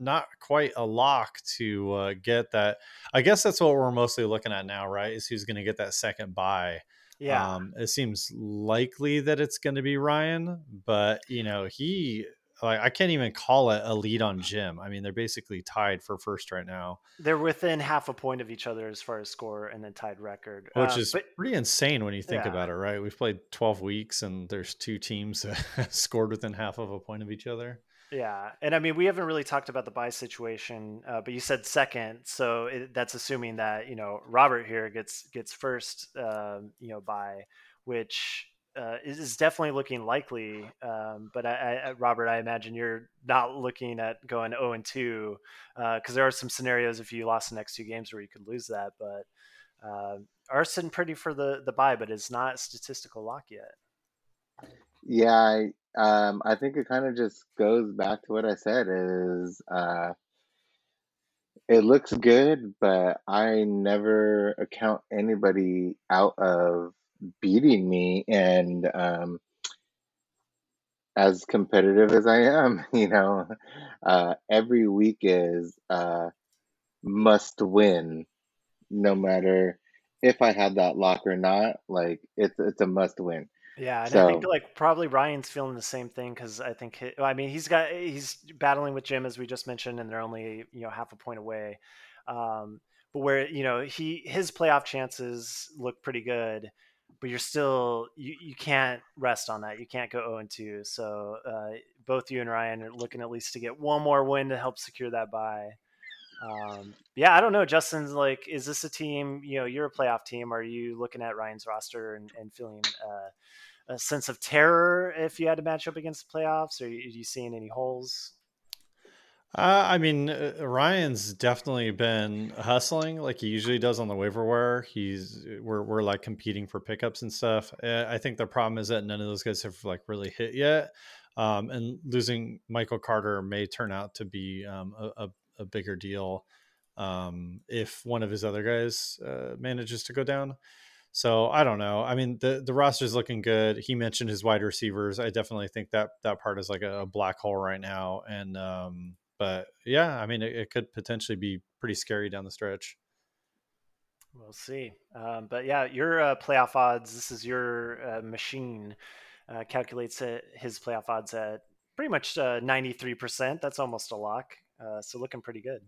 not quite a lock to uh, get that. I guess that's what we're mostly looking at now, right? Is who's going to get that second bye. Yeah. Um, it seems likely that it's going to be Ryan, but you know, he like I can't even call it a lead on Jim. I mean, they're basically tied for first right now, They're within half a point of each other as far as score and then tied record. which Uh, is but pretty insane when you think Yeah. about it, right? We've played 12 weeks and there's two teams that scored within half of a point of each other. Yeah, and I mean we haven't really talked about the bye situation, uh, but you said second, so it, that's assuming that you know Robert here gets gets first, um, you know, bye, which uh, is, definitely looking likely. Um, but I, I, Robert, I imagine you're not looking at going zero and two because there are some scenarios if you lost the next two games where you could lose that, but. Uh, are sitting pretty for the the bye, but it's not statistical lock yet. Yeah, I, um, I think it kind of just goes back to what I said is uh, it looks good, but I never account anybody out of beating me. And um, as competitive as I am, you know, uh, every week is uh, must win, no matter if I had that lock or not. Like it's it's a must win. Yeah, and I think like probably Ryan's feeling the same thing because I think he, I mean he's got he's battling with Jim as we just mentioned, and they're only you know half a point away. Um, but where you know he his playoff chances look pretty good, but you're still you, you can't rest on that. You can't go 0 and 2. So uh, both you and Ryan are looking at least to get one more win to help secure that bye. Um, yeah, I don't know. Justin's like, is this a team? You know, you're a playoff team. Are you looking at Ryan's roster and, and feeling uh, a sense of terror if you had to match up against the playoffs? Or are you, seeing any holes? Uh, I mean, uh, Ryan's definitely been hustling like he usually does on the waiver wire. He's we're we're like competing for pickups and stuff. Uh, I think the problem is that none of those guys have like really hit yet. Um, and losing Michael Carter may turn out to be um, a, a, a bigger deal um, if one of his other guys uh, manages to go down. So I don't know. I mean, the the roster's looking good. He mentioned his wide receivers. I definitely think that that part is like a, a black hole right now. And um, but yeah, I mean, it, it could potentially be pretty scary down the stretch. We'll see. Um, but yeah, your uh, playoff odds. This is your uh, machine. Uh, calculates it, his playoff odds at pretty much uh, ninety three percent. That's almost a lock. Uh, so looking pretty good.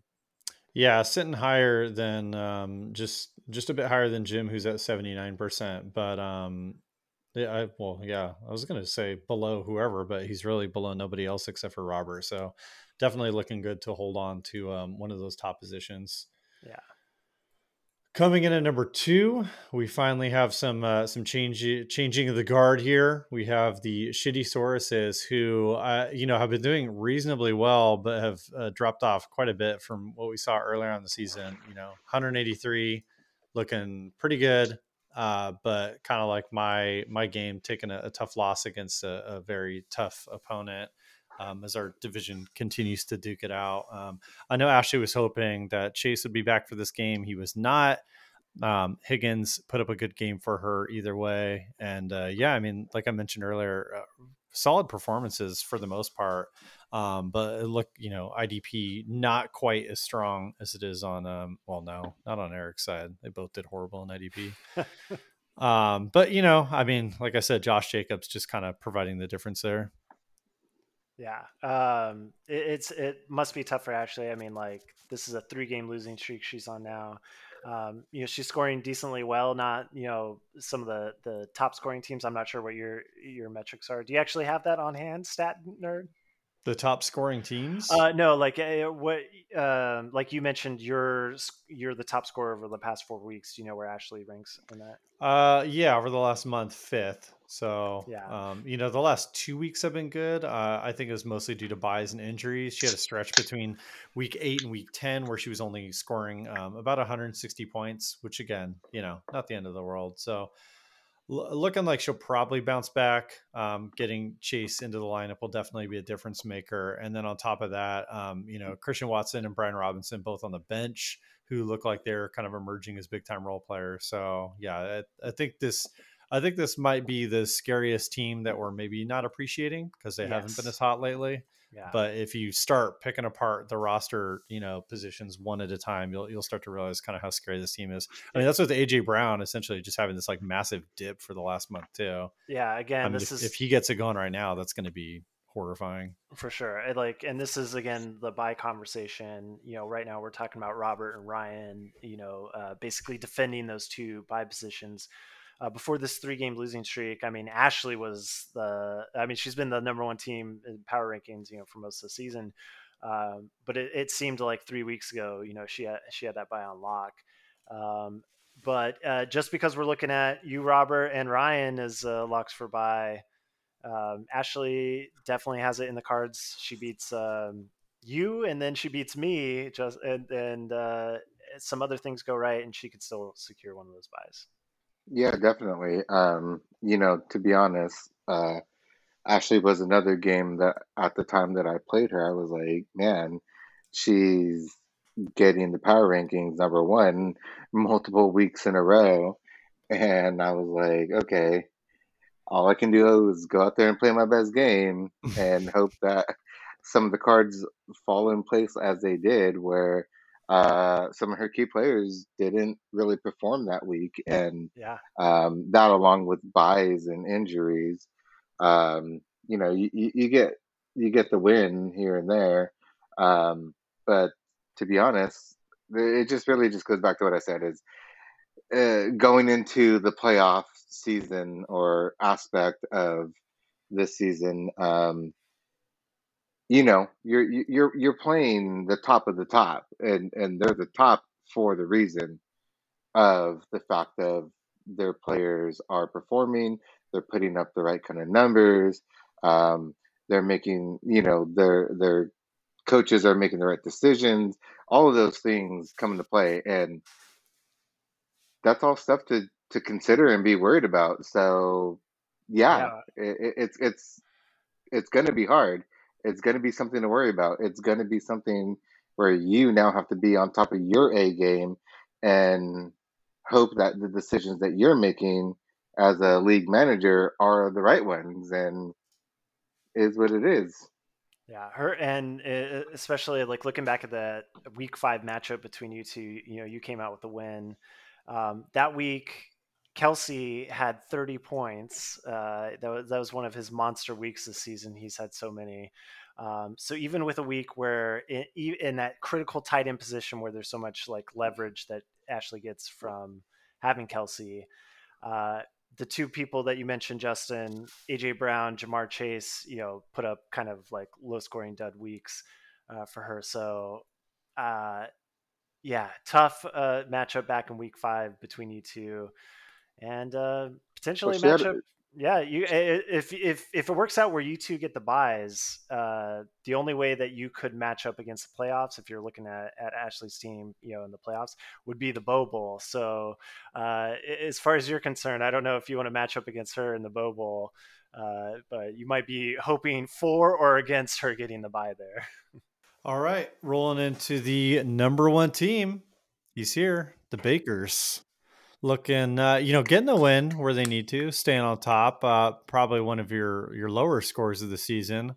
Yeah, sitting higher than um, just just a bit higher than Jim, who's at seventy nine percent. But um, yeah, I, well, yeah, I was gonna say below whoever, but he's really below nobody else except for Robert. So definitely looking good to hold on to um, one of those top positions. Yeah. Coming in at number two, we finally have some uh, some change changing of the guard here. We have the shitty Sauruses who uh, you know have been doing reasonably well, but have uh, dropped off quite a bit from what we saw earlier on the season. You know, 183, looking pretty good, uh, but kind of like my my game, taking a, a tough loss against a, a very tough opponent. Um, as our division continues to duke it out. Um, I know Ashley was hoping that Chase would be back for this game. He was not. Um, Higgins put up a good game for her either way. And uh, yeah, I mean, like I mentioned earlier, uh, solid performances for the most part. Um, but look, you know, IDP not quite as strong as it is on, um, well, no, not on Eric's side. They both did horrible in IDP. um, but, you know, I mean, like I said, Josh Jacobs just kind of providing the difference there. Yeah, um, it, it's it must be tough for Ashley. I mean, like this is a three game losing streak she's on now. Um, you know, she's scoring decently well. Not you know some of the the top scoring teams. I'm not sure what your your metrics are. Do you actually have that on hand, stat nerd? The top scoring teams? Uh, no, like uh, what, um, like you mentioned, you're you're the top scorer over the past four weeks. Do you know where Ashley ranks in that? Uh, yeah, over the last month, fifth. So, Yeah. um, you know, the last two weeks have been good. Uh, I think it was mostly due to byes and injuries. She had a stretch between week eight and week 10 where she was only scoring um, about 160 points, which, again, you know, not the end of the world. So, l- looking like she'll probably bounce back. Um, getting Chase into the lineup will definitely be a difference maker. And then on top of that, um, you know, Christian Watson and Brian Robinson both on the bench who look like they're kind of emerging as big time role players. So, yeah, I, I think this I think this might be the scariest team that we're maybe not appreciating because they haven't been as hot lately. Yeah. But if you start picking apart the roster, you know, positions one at a time, you'll you'll start to realize kind of how scary this team is. I mean, that's with AJ Brown essentially just having this like massive dip for the last month too. yeah. Again, I mean, this if, is if he gets it going right now, that's going to be horrifying. for sure I like and this is again the bye conversation you know right now we're talking about robert and ryan you know uh, basically defending those two bye positions uh, before this three game losing streak i mean ashley was the i mean she's been the number one team in power rankings you know for most of the season um, but it, it seemed like three weeks ago you know she had she had that bye on lock um, but uh, just because we're looking at you robert and ryan as uh, locks for bye um, Ashley definitely has it in the cards. She beats um, you, and then she beats me. Just and and uh, some other things go right, and she could still secure one of those byes. Yeah, definitely. Um, you know, to be honest, uh, Ashley was another game that at the time that I played her, I was like, man, she's getting the power rankings number one multiple weeks in a row. And I was like, okay, all I can do is go out there and play my best game and hope that some of the cards fall in place as they did, where uh, some of her key players didn't really perform that week. And Yeah, um, that along with byes and injuries, um, you know, you, you, get you get the win here and there. Um, but to be honest, it just really just goes back to what I said is uh, going into the playoff season or aspect of this season. Um, you know, you're you're you're playing the top of the top, and and they're the top for the reason of the fact of their players are performing, they're putting up the right kind of numbers, um, they're making, you know, their their coaches are making the right decisions. All of those things come into play, and that's all stuff to to consider and be worried about. So, yeah, yeah, it, it- it's it's it's going to be hard. It's going to be something to worry about. It's going to be something where you now have to be on top of your A game and hope that the decisions that you're making as a league manager are the right ones and is what it is. yeah. Her and uh, especially like looking back at the week five matchup between you two. You know, you came out with the win. Um, that week, Kelce had 30 points. Uh, that was that was one of his monster weeks this season. He's had so many. Um, so even with a week where in, in that critical tight end position where there's so much like leverage that Ashley gets from having Kelce, uh, the two people that you mentioned, Justin, AJ Brown, Ja'Marr Chase, you know, put up kind of like low scoring dud weeks uh, for her. So, uh, yeah, tough uh, matchup back in week five between you two, and uh, potentially a she had- matchup. Yeah, you i- i- if if if it works out where you two get the byes, uh, the only way that you could match up against the playoffs, if you're looking at, at Ashley's team, you know, in the playoffs, would be the Bow Bowl. So, uh, as far as you're concerned, I don't know if you want to match up against her in the Bow Bowl, uh, but you might be hoping for or against her getting the bye there. All right, rolling into the number one team. He's here, the Bakers. Looking, uh, you know, getting the win where they need to, staying on top. Uh, probably one of your your lower scores of the season,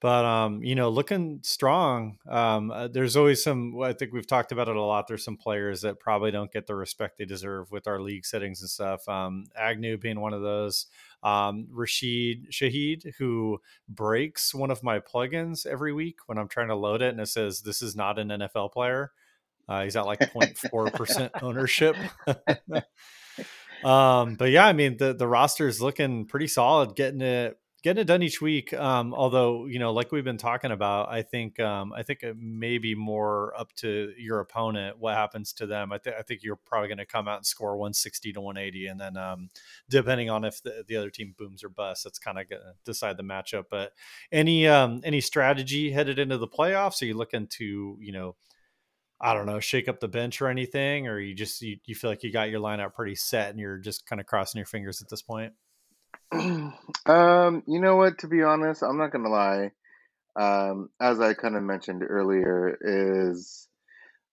but um, you know, looking strong. Um, uh, there's always some. I think we've talked about it a lot. There's some players that probably don't get the respect they deserve with our league settings and stuff. Um, Agnew being one of those. Um, Rashid Shaheed, who breaks one of my plugins every week when I'm trying to load it, and it says this is not an NFL player. Uh, he's at like 0.4 percent ownership. um, but yeah, I mean the the roster is looking pretty solid, getting it getting it done each week. Um, although you know, like we've been talking about, I think um, I think it may be more up to your opponent what happens to them. I, th- I think you're probably going to come out and score 160 to 180, and then um, depending on if the, the other team booms or busts, that's kind of going to decide the matchup. But any um, any strategy headed into the playoffs? Are you looking to you know? I don't know, shake up the bench or anything, or you just you, you feel like you got your lineup pretty set and you're just kind of crossing your fingers at this point. um, you know what? To be honest, I'm not gonna lie. Um, as I kind of mentioned earlier, is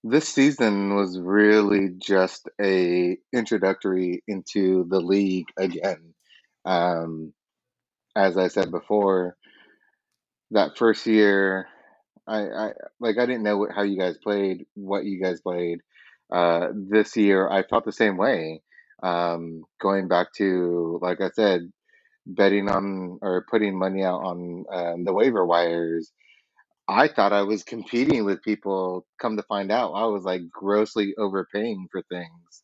this season was really just a introductory into the league again. Um, as I said before, that first year, I, I like I didn't know what, how you guys played, what you guys played. Uh, this year, I felt the same way. Um, going back to, like I said, betting on or putting money out on um, the waiver wires. I thought I was competing with people. Come to find out, I was like grossly overpaying for things.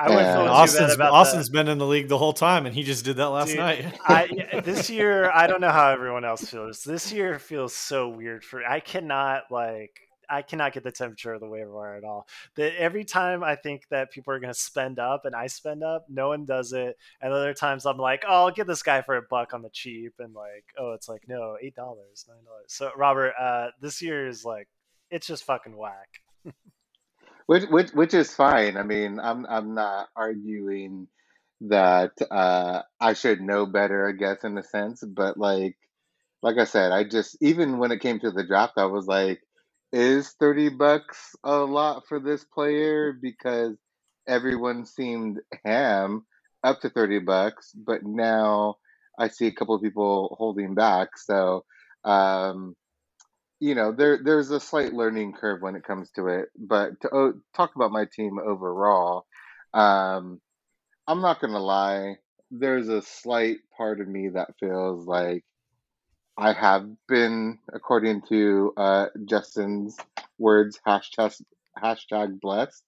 I wouldn't And feel Austin's about Austin's that. been in the league the whole time, and he just did that last Dude, night. I this year I don't know how everyone else feels. This year feels so weird for I cannot like I cannot get the temperature of the waiver wire at all. That every time I think that people are going to spend up and I spend up, no one does it. And other times I'm like, oh, I'll get this guy for a buck on the cheap, and like, oh, it's like no, eight dollars, nine dollars. So Robert, uh, this year is like it's just fucking whack. which which which is fine. I mean, I'm I'm not arguing that uh, I should know better, I guess, in a sense. But like like I said, I just even when it came to the draft, I was like, is thirty bucks a lot for this player? Because everyone seemed ham up to thirty bucks, but now I see a couple of people holding back. So um, you know there there's a slight learning curve when it comes to it but to oh, talk about my team overall um i'm not gonna lie there's a slight part of me that feels like i have been according to uh justin's words hashtag hashtag blessed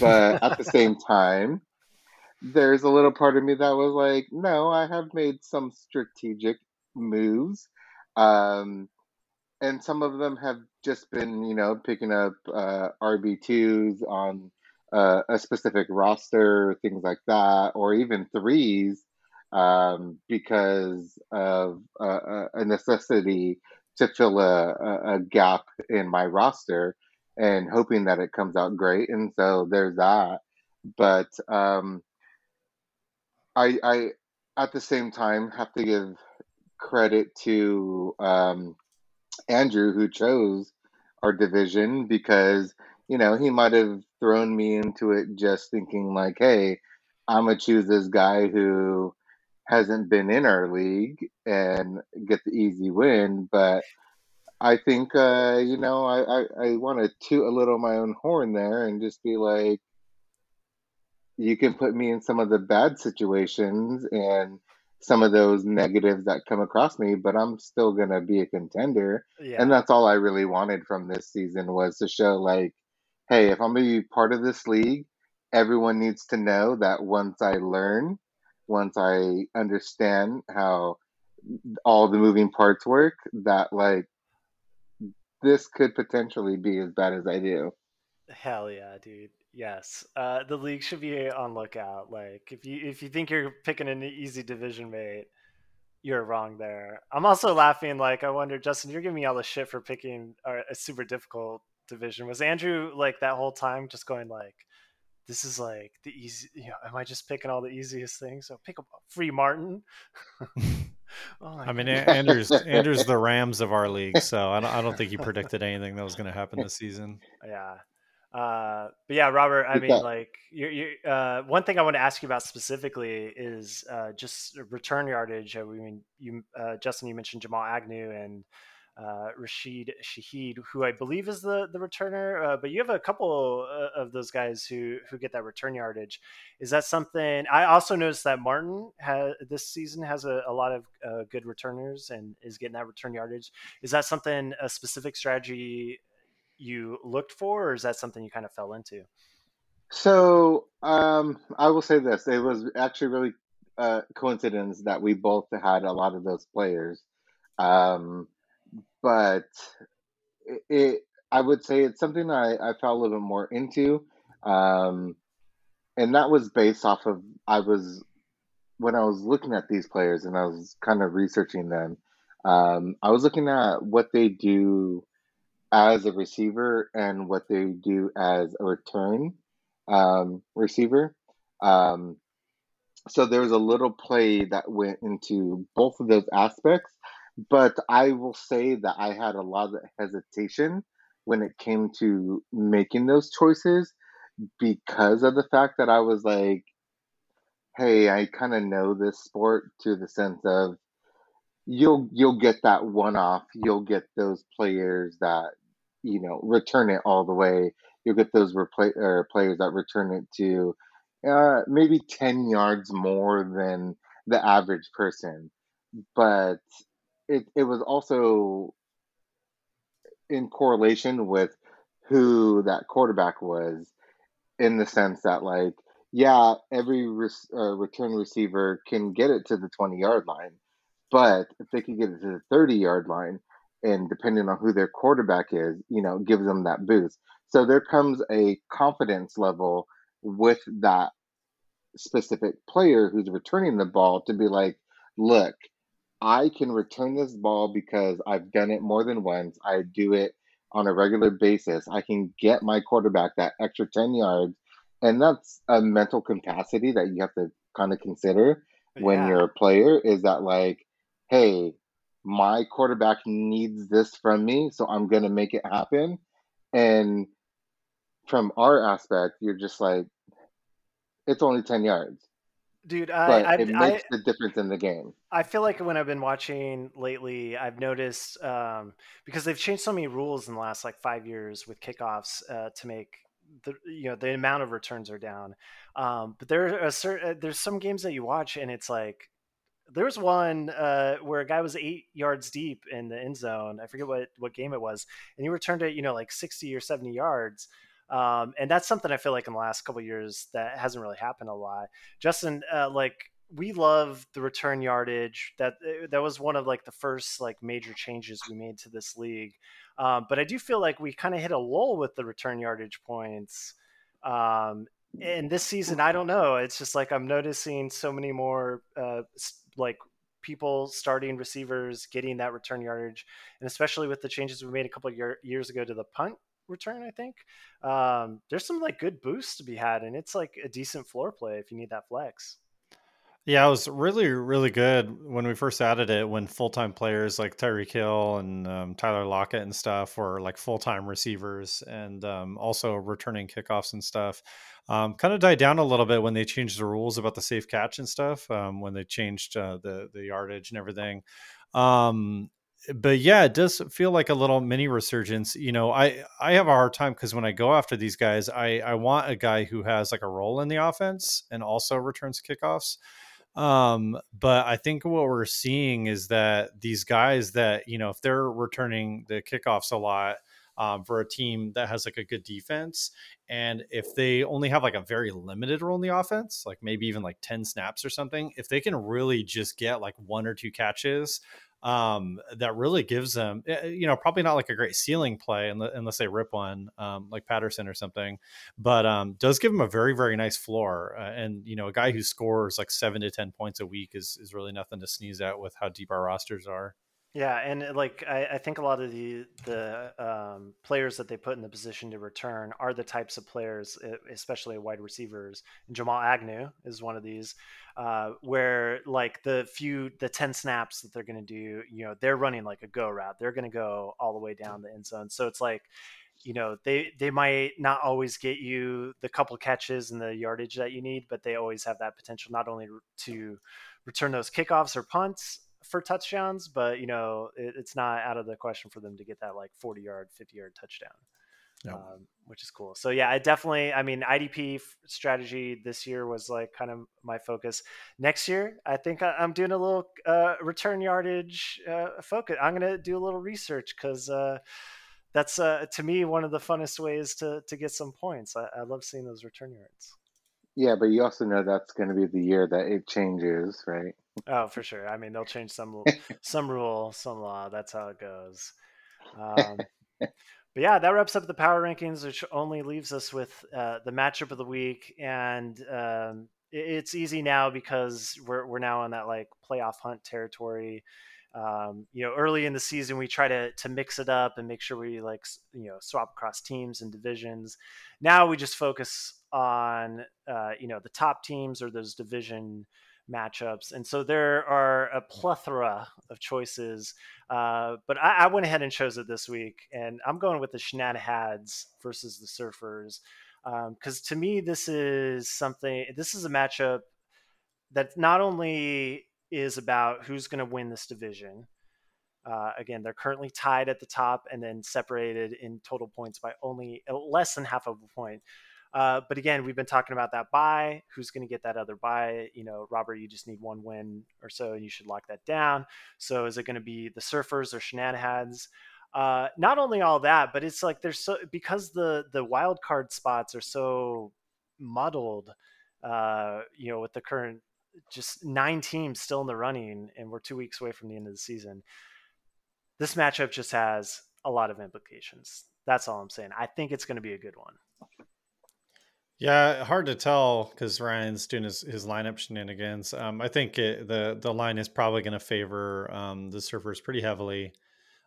but at the same time there's a little part of me that was like no i have made some strategic moves um and some of them have just been, you know, picking up uh, RB2s on uh, a specific roster, things like that, or even threes um, because of uh, a necessity to fill a, a, gap in my roster and hoping that it comes out great. And so there's that. But um, I, I, at the same time, have to give credit to. Um, Andrew who chose our division because you know he might have thrown me into it just thinking like, hey, I'm gonna choose this guy who hasn't been in our league and get the easy win. But I think uh, you know I I, I want to toot a little my own horn there and just be like, you can put me in some of the bad situations and some of those negatives that come across me, but I'm still gonna be a contender. Yeah, And that's all I really wanted from this season was to show like, hey, if I'm gonna be part of this league, everyone needs to know that once I learn, once I understand how all the moving parts work, that like this could potentially be as bad as I do. hell yeah, dude. Yes, uh, the league should be on lookout. Like if you if you think you're picking an easy division mate, you're wrong there. I'm also laughing. Like I wonder, Justin, you're giving me all the shit for picking a, a super difficult division. Was Andrew like that whole time just going like, "This is like the easy"? You know, am I just picking all the easiest things? So pick up free Martin. oh I mean, God. A- Andrew's Andrew's the Rams of our league, so I don't, I don't think he predicted anything that was going to happen this season. Yeah. Uh, but yeah, Robert, I mean, like, you you uh, one thing I want to ask you about specifically is uh, just return yardage. We mean, you, uh, Justin, you mentioned Jamal Agnew and uh, Rashid Shaheed, who I believe is the the returner. Uh, but you have a couple of those guys who who get that return yardage. Is that something? I also noticed that Martin has this season has a, a lot of uh, good returners and is getting that return yardage. Is that something a specific strategy you looked for, or is that something you kind of fell into? so um, I will say this: it was actually really uh, coincidence that we both had a lot of those players. Um, but it, it I would say it's something I, I fell a little bit more into. Um, and that was based off of I was when I was looking at these players and I was kind of researching them, um, I was looking at what they do as a receiver and what they do as a return um, receiver. Um, so there was a little play that went into both of those aspects, but I will say that I had a lot of hesitation when it came to making those choices because of the fact that I was like, hey, I kind of know this sport to the sense of you'll you'll get that one off, you'll get those players that you know return it all the way. You'll get those or players that return it to uh, maybe 10 yards more than the average person. But it, it was also in correlation with who that quarterback was in the sense that like yeah every re- uh, return receiver can get it to the 20 yard line but if they can get it to the 30 yard line and depending on who their quarterback is you know gives them that boost so there comes a confidence level with that specific player who's returning the ball to be like look I can return this ball because I've done it more than once. I do it on a regular basis. I can get my quarterback that extra 10 yards. And that's a mental capacity that you have to kind of consider when Yeah. you're a player is that, like, hey, my quarterback needs this from me, so I'm going to make it happen. And from our aspect, you're just like, it's only 10 yards, Dude, but I, it I, I, makes the difference in the game. I feel like when I've been watching lately, I've noticed um, because they've changed so many rules in the last like five years with kickoffs uh, to make the you know the amount of returns are down. Um, but there are a certain there's some games that you watch and it's like there was one uh, where a guy was eight yards deep in the end zone. I forget what what game it was, and he returned it you know like sixty or seventy yards. Um, and that's something I feel like in the last couple years that hasn't really happened a lot. Justin, uh, like we love the return yardage. That uh, that was one of like the first like major changes we made to this league. Um, but I do feel like we kind of hit a lull with the return yardage points. Um, and this season, I don't know. It's just like I'm noticing so many more uh, like people starting receivers getting that return yardage, and especially with the changes we made a couple year, years ago to the punt return, I think um, there's some like good boosts to be had, and it's like a decent floor play if you need that flex. Yeah, it was really, really good when we first added it. When full time players like Tyreek Hill and um, Tyler Lockett and stuff were like full time receivers and um, also returning kickoffs and stuff. Um, kind of died down a little bit when they changed the rules about the safe catch and stuff. Um, when they changed uh, the the yardage and everything. Um, but yeah, it does feel like a little mini resurgence. You know, I I have a hard time because when I go after these guys, I I want a guy who has like a role in the offense and also returns kickoffs. Um, but I think what we're seeing is that these guys that, you know, if they're returning the kickoffs a lot, um, for a team that has like a good defense, and if they only have like a very limited role in the offense, like maybe even like 10 snaps or something, if they can really just get like one or two catches, um, that really gives them, eh, you know, probably not like a great ceiling play unless, they rip one, um, like Patterson or something, but um, does give them a very very nice floor. Uh, and you know, a guy who scores like seven to ten points a week is is really nothing to sneeze at with how deep our rosters are. Yeah, and uh, like I, I think a lot of the the um, players that they put in the position to return are the types of players, especially wide receivers. And Jamal Agnew is one of these, uh, where like the few the ten snaps that they're going to do, you know, they're running like a go route. They're going to go all the way down the end zone. So it's like, you know, they they might not always get you the couple catches and the yardage that you need, but they always have that potential not only to return those kickoffs or punts for touchdowns, but you know it, it's not out of the question for them to get that like 40 yard, 50 yard touchdown, No. um, which is cool. So yeah, I definitely. I mean, IDP f- strategy this year was like kind of my focus. Next year, I think I, I'm doing a little uh, return yardage uh, focus. I'm gonna do a little research because. Uh, that's uh, to me one of the funnest ways to, to get some points. I, I love seeing those return yards. Yeah, but you also know that's going to be the year that it changes, right? Oh, for sure. I mean, they'll change some some rule, some law. That's how it goes. Um, but yeah, that wraps up the power rankings, which only leaves us with uh, the matchup of the week, and um, it, it's easy now because we're we're now on that like playoff hunt territory. Um, you know, early in the season, we try to to mix it up and make sure we like you know swap across teams and divisions. Now we just focus on uh, you know the top teams or those division matchups. And so there are a plethora of choices. Uh, but I, I, went ahead and chose it this week, and I'm going with the Shenanigans versus the Surfers. Because um, to me, this is something, this is a matchup that not only is about who's going to win this division. Uh, again, they're currently tied at the top and then separated in total points by only less than half of a point. Uh, but again, we've been talking about that bye. Who's going to get that other bye? You know, Robert, you just need one win or so, and you should lock that down. So, is it going to be the Surfers or Shenanigans? Uh, not only all that, but it's like there's so because the the wild card spots are so muddled. Uh, you know, with the current just nine teams still in the running, and we're two weeks away from the end of the season. This matchup just has a lot of implications. That's all I'm saying. I think it's going to be a good one. Yeah, hard to tell because Ryan's doing his, his lineup shenanigans. Um, I think it, the the line is probably going to favor um, the Surfers pretty heavily.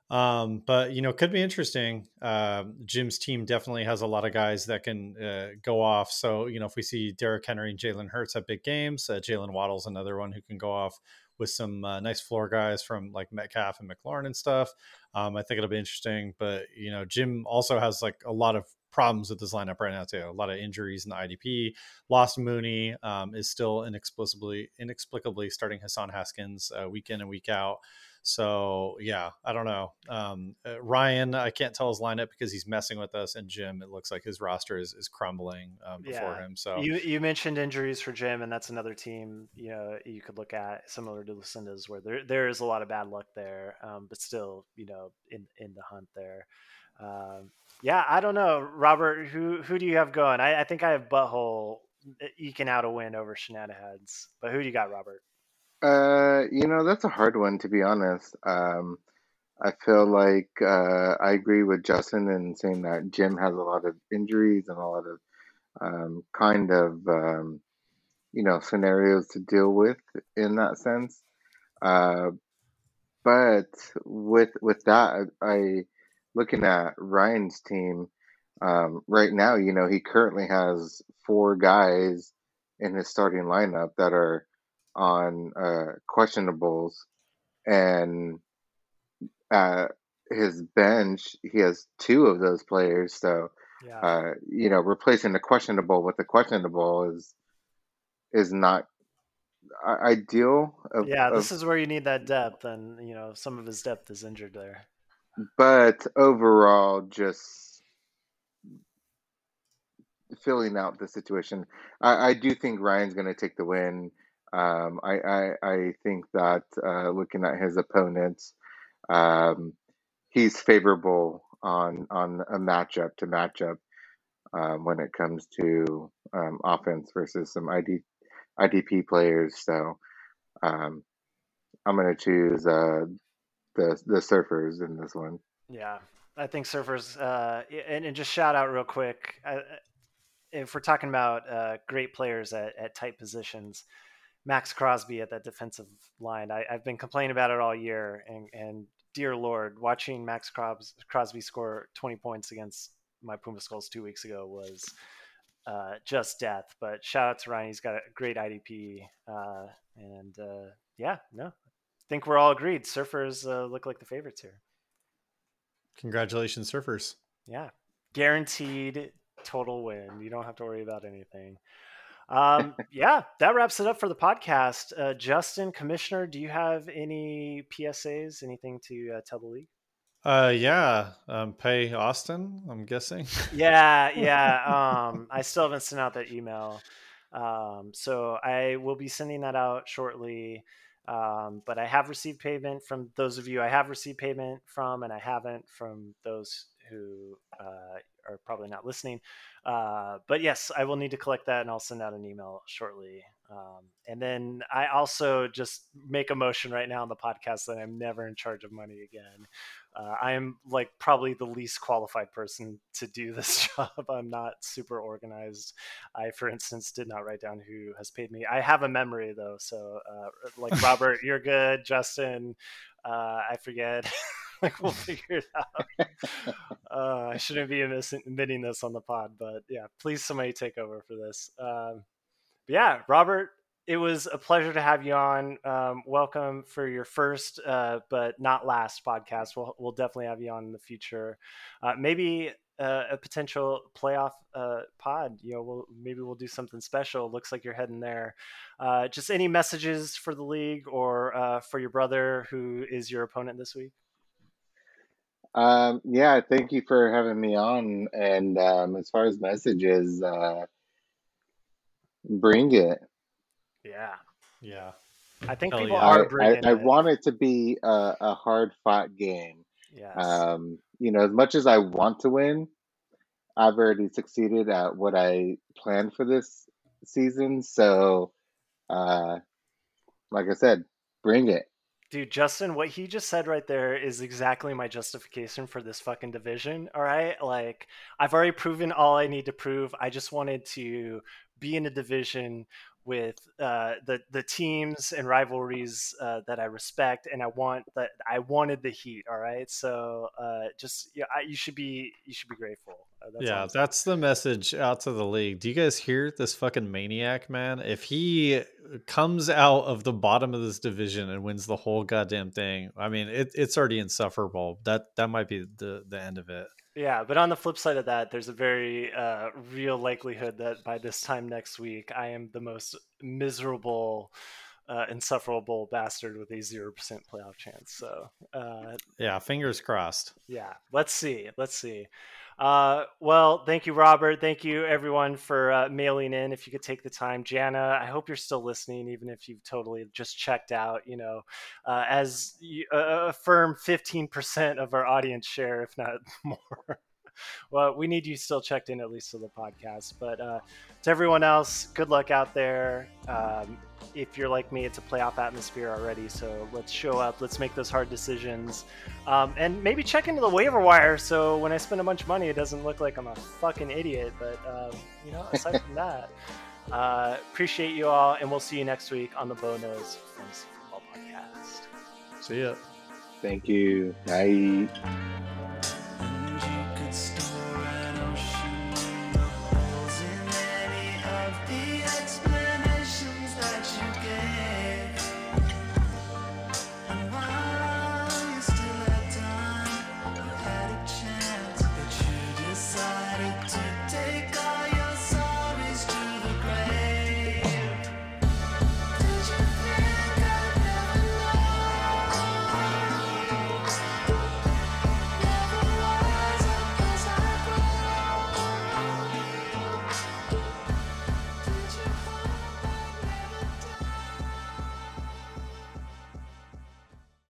Um, but you know, could be interesting. Uh, Jim's team definitely has a lot of guys that can uh, go off. So you know, if we see Derrick Henry and Jalen Hurts have big games, uh, Jalen Waddle's another one who can go off with some uh, nice floor guys from like Metcalf and McLaurin and stuff. Um, I think it'll be interesting. But you know, Jim also has like a lot of problems with this lineup right now too. A lot of injuries in the IDP. Lost Mooney um, is still inexplicably inexplicably starting Hassan Haskins uh, week in and week out. So yeah, I don't know. Um, uh, Ryan, I can't tell his lineup because he's messing with us, and Jim, it looks like his roster is, is crumbling um, before yeah. him. So you you mentioned injuries for Jim, and that's another team you know you could look at similar to Lucinda's, where there there is a lot of bad luck there, um, but still you know in in the hunt there. Um, yeah, I don't know, Robert. Who who do you have going? I, I think I have Butthole eking out a win over Shenanigans, but who do you got, Robert? Uh, you know, that's a hard one to be honest. Um, I feel like uh, I agree with Justin in saying that Jim has a lot of injuries and a lot of um, kind of um, you know scenarios to deal with in that sense. Uh, but with with that, I looking at Ryan's team um, right now, you know, he currently has four guys in his starting lineup that are on uh, questionables, and at his bench, he has two of those players. So, yeah. uh, you know, replacing the questionable with the questionable is is not ideal. Of, yeah, this of, is where you need that depth, and you know, some of his depth is injured there but overall, just filling out the situation, I, I do think Ryan's going to take the win. Um, I, I, I think that uh, looking at his opponents, um, he's favorable on on a matchup to matchup um, when it comes to um, offense versus some ID, IDP players. So um, I'm going to choose uh, the the surfers in this one. Yeah, I think surfers. Uh, and, and just shout out real quick. Uh, if we're talking about uh, great players at, at tight positions, Maxx Crosby at that defensive line. I, have been complaining about it all year, and, and dear Lord, watching Maxx Crosby score 20 points against my Puma Skulls two weeks ago was uh, just death. But shout out to Ryan; he's got a great IDP, uh, and uh, yeah, no, think we're all agreed. Surfers uh, look like the favorites here. Congratulations, surfers. Yeah, guaranteed total win. You don't have to worry about anything. Um, yeah, that wraps it up for the podcast. Uh, Justin, Commissioner, do you have any PSAs? Anything to uh, tell the league? Uh, yeah, um, pay Austin. I'm guessing. yeah, yeah. Um, I still haven't sent out that email, um, so I will be sending that out shortly. Um, but I have received payment from those of you I have received payment from, and I haven't from those who uh, are probably not listening. Uh, but yes, I will need to collect that, and I'll send out an email shortly. Um, and then I also just make a motion right now on the podcast that I'm never in charge of money again. Uh, I am like probably the least qualified person to do this job. I'm not super organized. I, for instance, did not write down who has paid me. I have a memory though, so uh, like Robert, you're good. Justin, uh, I forget. like we'll figure it out. Uh, I shouldn't be admitting this on the pod, but yeah, please somebody take over for this. Um, yeah, Robert, it was a pleasure to have you on. Um, welcome for your first, uh, but not last podcast. We'll we'll definitely have you on in the future. Uh, maybe uh, a potential playoff uh, pod. You know, we'll maybe we'll do something special. Looks like you're heading there. Uh, just any messages for the league or uh, for your brother who is your opponent this week? Um, yeah, thank you for having me on. And um, as far as messages, bring it. Yeah, Yeah. I think Hell people yeah. are I, I, bringing I want it to be a, a hard fought game. Yes. Um, you know, as much as I want to win, I've already succeeded at what I planned for this season. So, uh, like I said, bring it. Dude, Justin, what he just said right there is exactly my justification for this fucking division. All right. Like, I've already proven all I need to prove. I just wanted to be in a division with uh, the the teams and rivalries uh, that I respect, and I want that I wanted the heat. All right, so uh, just yeah, I, you should be you should be grateful. Uh, that's yeah, that's the message out to the league. Do you guys hear this fucking maniac, man? If he comes out of the bottom of this division and wins the whole goddamn thing, I mean, it, it's already insufferable. That that might be the the end of it. Yeah, but on the flip side of that, there's a very uh, real likelihood that by this time next week, I am the most miserable, uh, insufferable bastard with a zero percent playoff chance. So, uh, Yeah, fingers crossed. yeah, let's see, let's see. Uh, well, thank you, Robert. Thank you, everyone, for uh, mailing in. If you could take the time, Jana, I hope you're still listening, even if you've totally just checked out. You know, uh, as you, a firm 15% of our audience share, if not more. well, we need you still checked in at least to the podcast. But uh, to everyone else, good luck out there. Um, if you're like me, it's a playoff atmosphere already. So let's show up. Let's make those hard decisions. Um, and maybe check into the waiver wire so when I spend a bunch of money, it doesn't look like I'm a fucking idiot. But, um, you know, aside from that, uh, appreciate you all. And we'll see you next week on the Bow Nose Fantasy Football Podcast. See ya. Thank you. Bye.